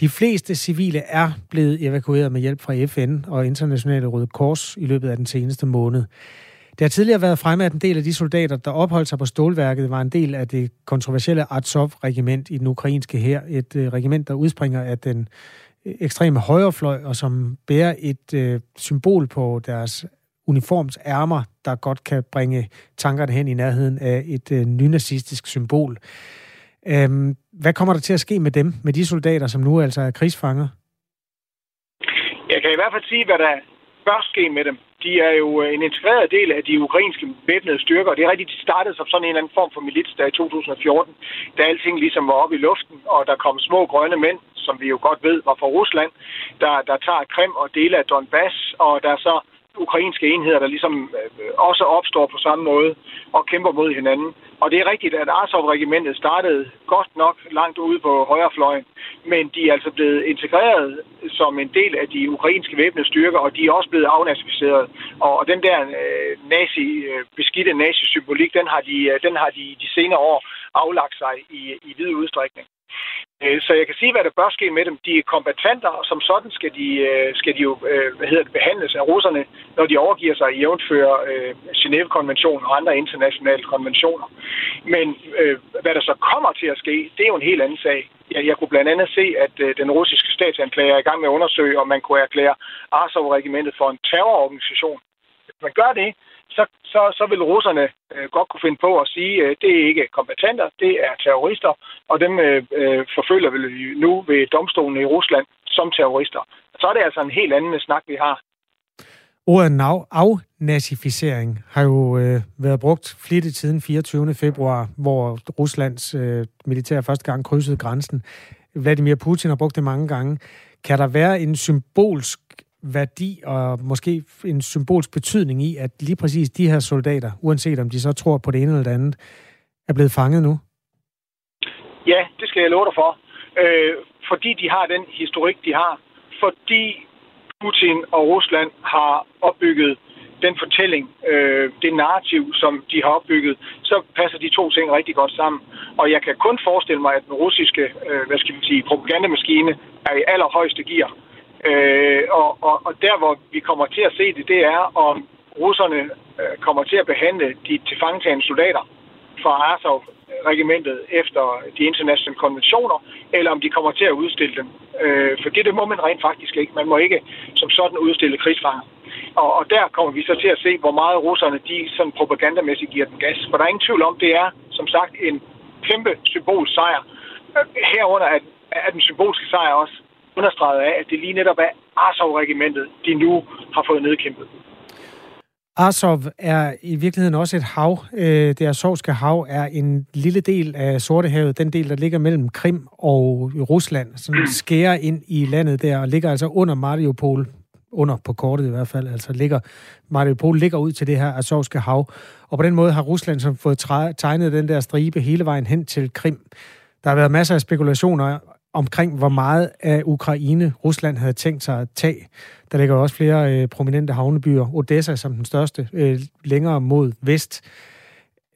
De fleste civile er blevet evakueret med hjælp fra FN og Internationale Røde Kors i løbet af den seneste måned. Det har tidligere været fremme, at en del af de soldater, der opholdt sig på stålværket, var en del af det kontroversielle Azov-regiment i den ukrainske her. Et øh, regiment, der udspringer af den øh, ekstreme højrefløj, og som bærer et øh, symbol på deres uniforms ærmer, der godt kan bringe tankerne hen i nærheden af et øh, nynazistisk symbol. Øhm, hvad kommer der til at ske med dem, med de soldater, som nu altså er krigsfanger? Jeg kan i hvert fald sige, hvad der bør ske med dem de er jo øh, en integreret del af de ukrainske væbnede styrker. Det er rigtigt, de startede som sådan en eller anden form for milits der i 2014, da alting ligesom var oppe i luften, og der kom små grønne mænd, som vi jo godt ved var fra Rusland, der, der tager Krim og dele af Donbass, og der så ukrainske enheder, der ligesom øh, også opstår på samme måde og kæmper mod hinanden. Og det er rigtigt, at Azov-regimentet startede godt nok langt ude på højrefløjen, men de er altså blevet integreret som en del af de ukrainske væbnede styrker, og de er også blevet afnazificeret. Og den der øh, nazi, øh, beskidte nazi-symbolik, den har de, øh, den har de de senere år aflagt sig i, i vid udstrækning. Øh, så jeg kan sige, hvad der bør ske med dem. De er kombatanter, og som sådan skal de, øh, skal de jo øh, hvad hedder det, behandles af russerne, når de overgiver sig i jævnfører Genève-konventionen og andre internationale konventioner. Men hvad der så kommer til at ske, det er jo en helt anden sag. Jeg, jeg kunne blandt andet se, at den russiske statsanklager er i gang med at undersøge, om man kunne erklære Azov-regimentet for en terrororganisation. Hvis man gør det, så, så, så vil russerne øh, godt kunne finde på at sige, at øh, det er ikke kompetenter, det er terrorister, og dem øh, øh forfølger vi nu ved domstolen i Rusland som terrorister. Så er det altså en helt anden snak, vi har. Ordet afnazificering har jo øh, været brugt flittigt siden 24. februar, hvor Ruslands øh, militær første gang krydsede grænsen. Vladimir Putin har brugt det mange gange. Kan der være en symbolsk værdi og måske en symbolsk betydning i, at lige præcis de her soldater, uanset om de så tror på det ene eller det andet, er blevet fanget nu? Ja, det skal jeg love dig for. Øh, fordi de har den historik, de har. Fordi Putin og Rusland har opbygget den fortælling, øh, det narrativ, som de har opbygget, så passer de to ting rigtig godt sammen. Og jeg kan kun forestille mig, at den russiske øh, hvad skal man sige, propagandamaskine er i allerhøjeste gear. Øh, og, og, og der, hvor vi kommer til at se det, det er, om russerne øh, kommer til at behandle de tilfangetagende soldater fra Azov-regimentet efter de internationale konventioner, eller om de kommer til at udstille dem. Øh, for det, det må man rent faktisk ikke. Man må ikke som sådan udstille krigsfanger. Og, og der kommer vi så til at se, hvor meget russerne de sådan propagandamæssigt giver den gas. For der er ingen tvivl om, det er som sagt en kæmpe symbolsejr. Øh, herunder er, er den symbolske sejr også understreget af, at det lige netop er Azov-regimentet, de nu har fået nedkæmpet. Azov er i virkeligheden også et hav. Øh, det Azovske hav er en lille del af Sortehavet, den del, der ligger mellem Krim og Rusland, som skærer ind i landet der, og ligger altså under Mariupol, under på kortet i hvert fald, altså ligger, Mariupol ligger ud til det her Azovske hav. Og på den måde har Rusland som fået tegnet den der stribe hele vejen hen til Krim. Der har været masser af spekulationer omkring, hvor meget af Ukraine Rusland havde tænkt sig at tage. Der ligger også flere øh, prominente havnebyer. Odessa som den største, øh, længere mod vest.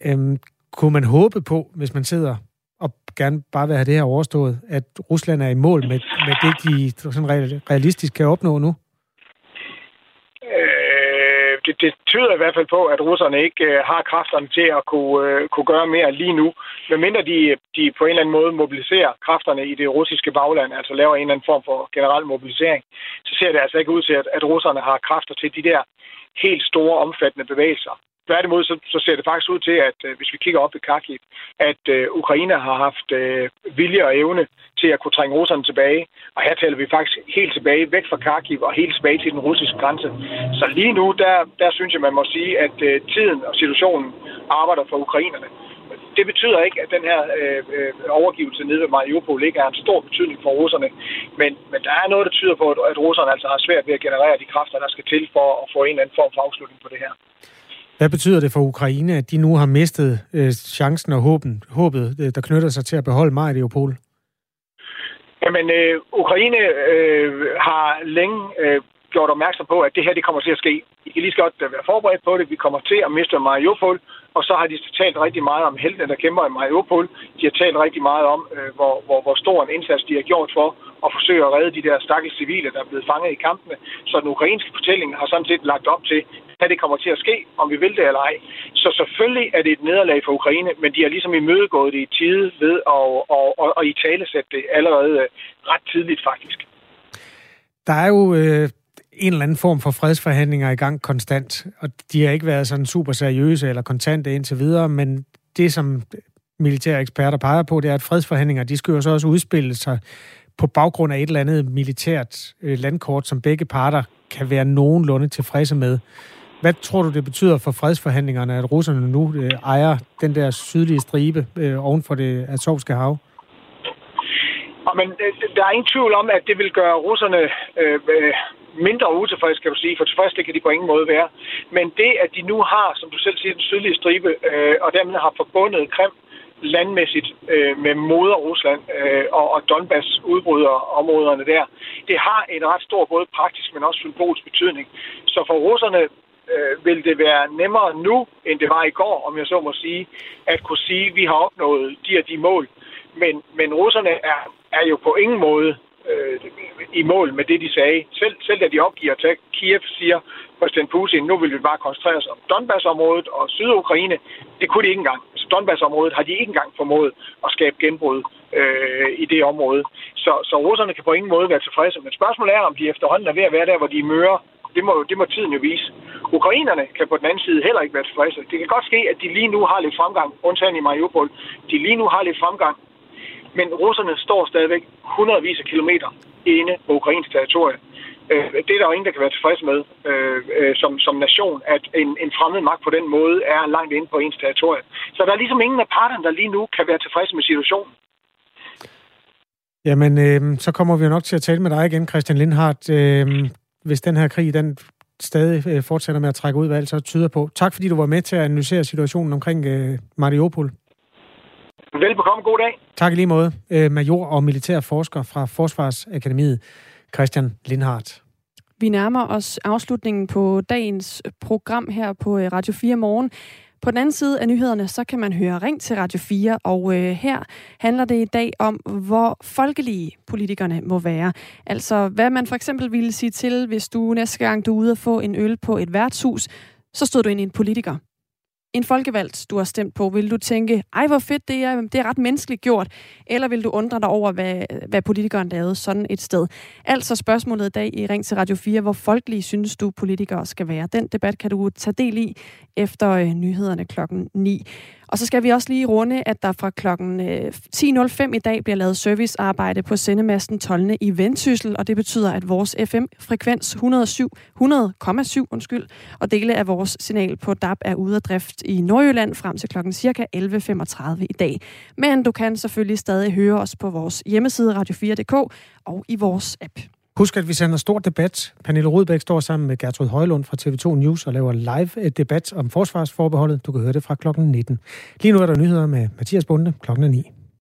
Øhm, kunne man håbe på, hvis man sidder og gerne bare vil have det her overstået, at Rusland er i mål med, med det, de sådan realistisk kan opnå nu? Det, det tyder i hvert fald på, at russerne ikke øh, har kræfterne til at kunne, øh, kunne gøre mere lige nu. Medmindre de, de på en eller anden måde mobiliserer kræfterne i det russiske bagland, altså laver en eller anden form for generel mobilisering, så ser det altså ikke ud til, at, at russerne har kræfter til de der helt store, omfattende bevægelser. Tværtimod så, så ser det faktisk ud til, at øh, hvis vi kigger op i Kharkiv, at øh, Ukraine har haft øh, vilje og evne til at kunne trænge russerne tilbage. Og her taler vi faktisk helt tilbage, væk fra Kharkiv og helt tilbage til den russiske grænse. Så lige nu, der, der synes jeg, man må sige, at øh, tiden og situationen arbejder for ukrainerne. Det betyder ikke, at den her øh, øh, overgivelse nede ved Mariupol ikke er en stor betydning for russerne. Men, men der er noget, der tyder på, at russerne altså har svært ved at generere de kræfter, der skal til for at få en eller anden form for afslutning på det her. Hvad betyder det for Ukraine, at de nu har mistet øh, chancen og håben, håbet, øh, der knytter sig til at beholde Mariupol? Jamen, øh, Ukraine øh, har længe øh, gjort opmærksom på, at det her det kommer til at ske. I kan lige så godt øh, være forberedt på det. Vi kommer til at miste Mariupol, og så har de talt rigtig meget om heltene, der kæmper i Mariupol. De har talt rigtig meget om, øh, hvor, hvor, hvor stor en indsats de har gjort for at forsøge at redde de der stakkels civile, der er blevet fanget i kampene. Så den ukrainske fortælling har sådan set lagt op til, at det kommer til at ske, om vi vil det eller ej. Så selvfølgelig er det et nederlag for Ukraine, men de har ligesom imødegået det i tide ved at, at, at, at i talesætte det allerede ret tidligt faktisk. Der er jo øh, en eller anden form for fredsforhandlinger i gang konstant, og de har ikke været sådan super seriøse eller kontante indtil videre, men det, som militære eksperter peger på, det er, at fredsforhandlinger, de skal jo så også udspille sig på baggrund af et eller andet militært øh, landkort, som begge parter kan være nogenlunde tilfredse med. Hvad tror du, det betyder for fredsforhandlingerne, at russerne nu øh, ejer den der sydlige stribe øh, oven for det Azovske hav? men øh, der er ingen tvivl om, at det vil gøre russerne øh, øh, mindre utilfredse, kan du sige, for tilfredse det kan de på ingen måde være. Men det, at de nu har, som du selv siger, den sydlige stribe, øh, og dermed har forbundet Krim landmæssigt øh, med moder Rusland øh, og, og Donbass udbryder områderne der, det har en ret stor både praktisk, men også symbolsk betydning. Så for russerne øh, vil det være nemmere nu, end det var i går, om jeg så må sige, at kunne sige, at vi har opnået de og de mål. Men, men russerne er, er jo på ingen måde øh, i mål med det, de sagde. Selv, selv da de opgiver til Kiev, siger præsident Putin, nu vil vi bare koncentrere os om Donbass-området og Sydukraine. Det kunne de ikke engang. Så Donbass-området har de ikke engang formået at skabe genbrud øh, i det område. Så, så russerne kan på ingen måde være tilfredse. Men spørgsmålet er, om de efterhånden er ved at være der, hvor de mører det må, det må tiden jo vise. Ukrainerne kan på den anden side heller ikke være tilfredse. Det kan godt ske, at de lige nu har lidt fremgang, undtagen i Mariupol. De lige nu har lidt fremgang, men russerne står stadigvæk hundredvis af kilometer inde på ukrainsk territorie. Øh, det er der jo ingen, der kan være tilfreds med øh, øh, som, som nation, at en, en fremmed magt på den måde er langt inde på ens territorie. Så der er ligesom ingen af parterne, der lige nu kan være tilfreds med situationen. Jamen, øh, så kommer vi jo nok til at tale med dig igen, Christian Lindhardt. Øh, hvis den her krig, den stadig øh, fortsætter med at trække ud, hvad altså tyder på. Tak fordi du var med til at analysere situationen omkring øh, Mariupol. Velbekomme, god dag. Tak i lige måde. Øh, major og militær forsker fra Forsvarsakademiet, Christian Lindhardt. Vi nærmer os afslutningen på dagens program her på øh, Radio 4 Morgen. På den anden side af nyhederne, så kan man høre Ring til Radio 4, og øh, her handler det i dag om, hvor folkelige politikerne må være. Altså, hvad man for eksempel ville sige til, hvis du næste gang du er ude og få en øl på et værtshus, så stod du ind i en politiker en folkevalgt, du har stemt på, vil du tænke, ej hvor fedt, det er, det er ret menneskeligt gjort, eller vil du undre dig over, hvad, hvad politikeren lavede sådan et sted? Altså spørgsmålet i dag i Ring til Radio 4, hvor folkelige synes du, politikere skal være? Den debat kan du tage del i efter øh, nyhederne klokken 9. Og så skal vi også lige runde, at der fra klokken øh, 10.05 i dag bliver lavet servicearbejde på sendemasten Tolne i Vendsyssel, og det betyder, at vores FM-frekvens 107, 100,7 undskyld, og dele af vores signal på DAB er ude af drift i Nordjylland frem til klokken cirka 11.35 i dag. Men du kan selvfølgelig stadig høre os på vores hjemmeside radio4.dk og i vores app. Husk, at vi sender stor debat. Pernille Rudbæk står sammen med Gertrud Højlund fra TV2 News og laver live eh, debat om forsvarsforbeholdet. Du kan høre det fra klokken 19. Lige nu er der nyheder med Mathias Bunde klokken 9.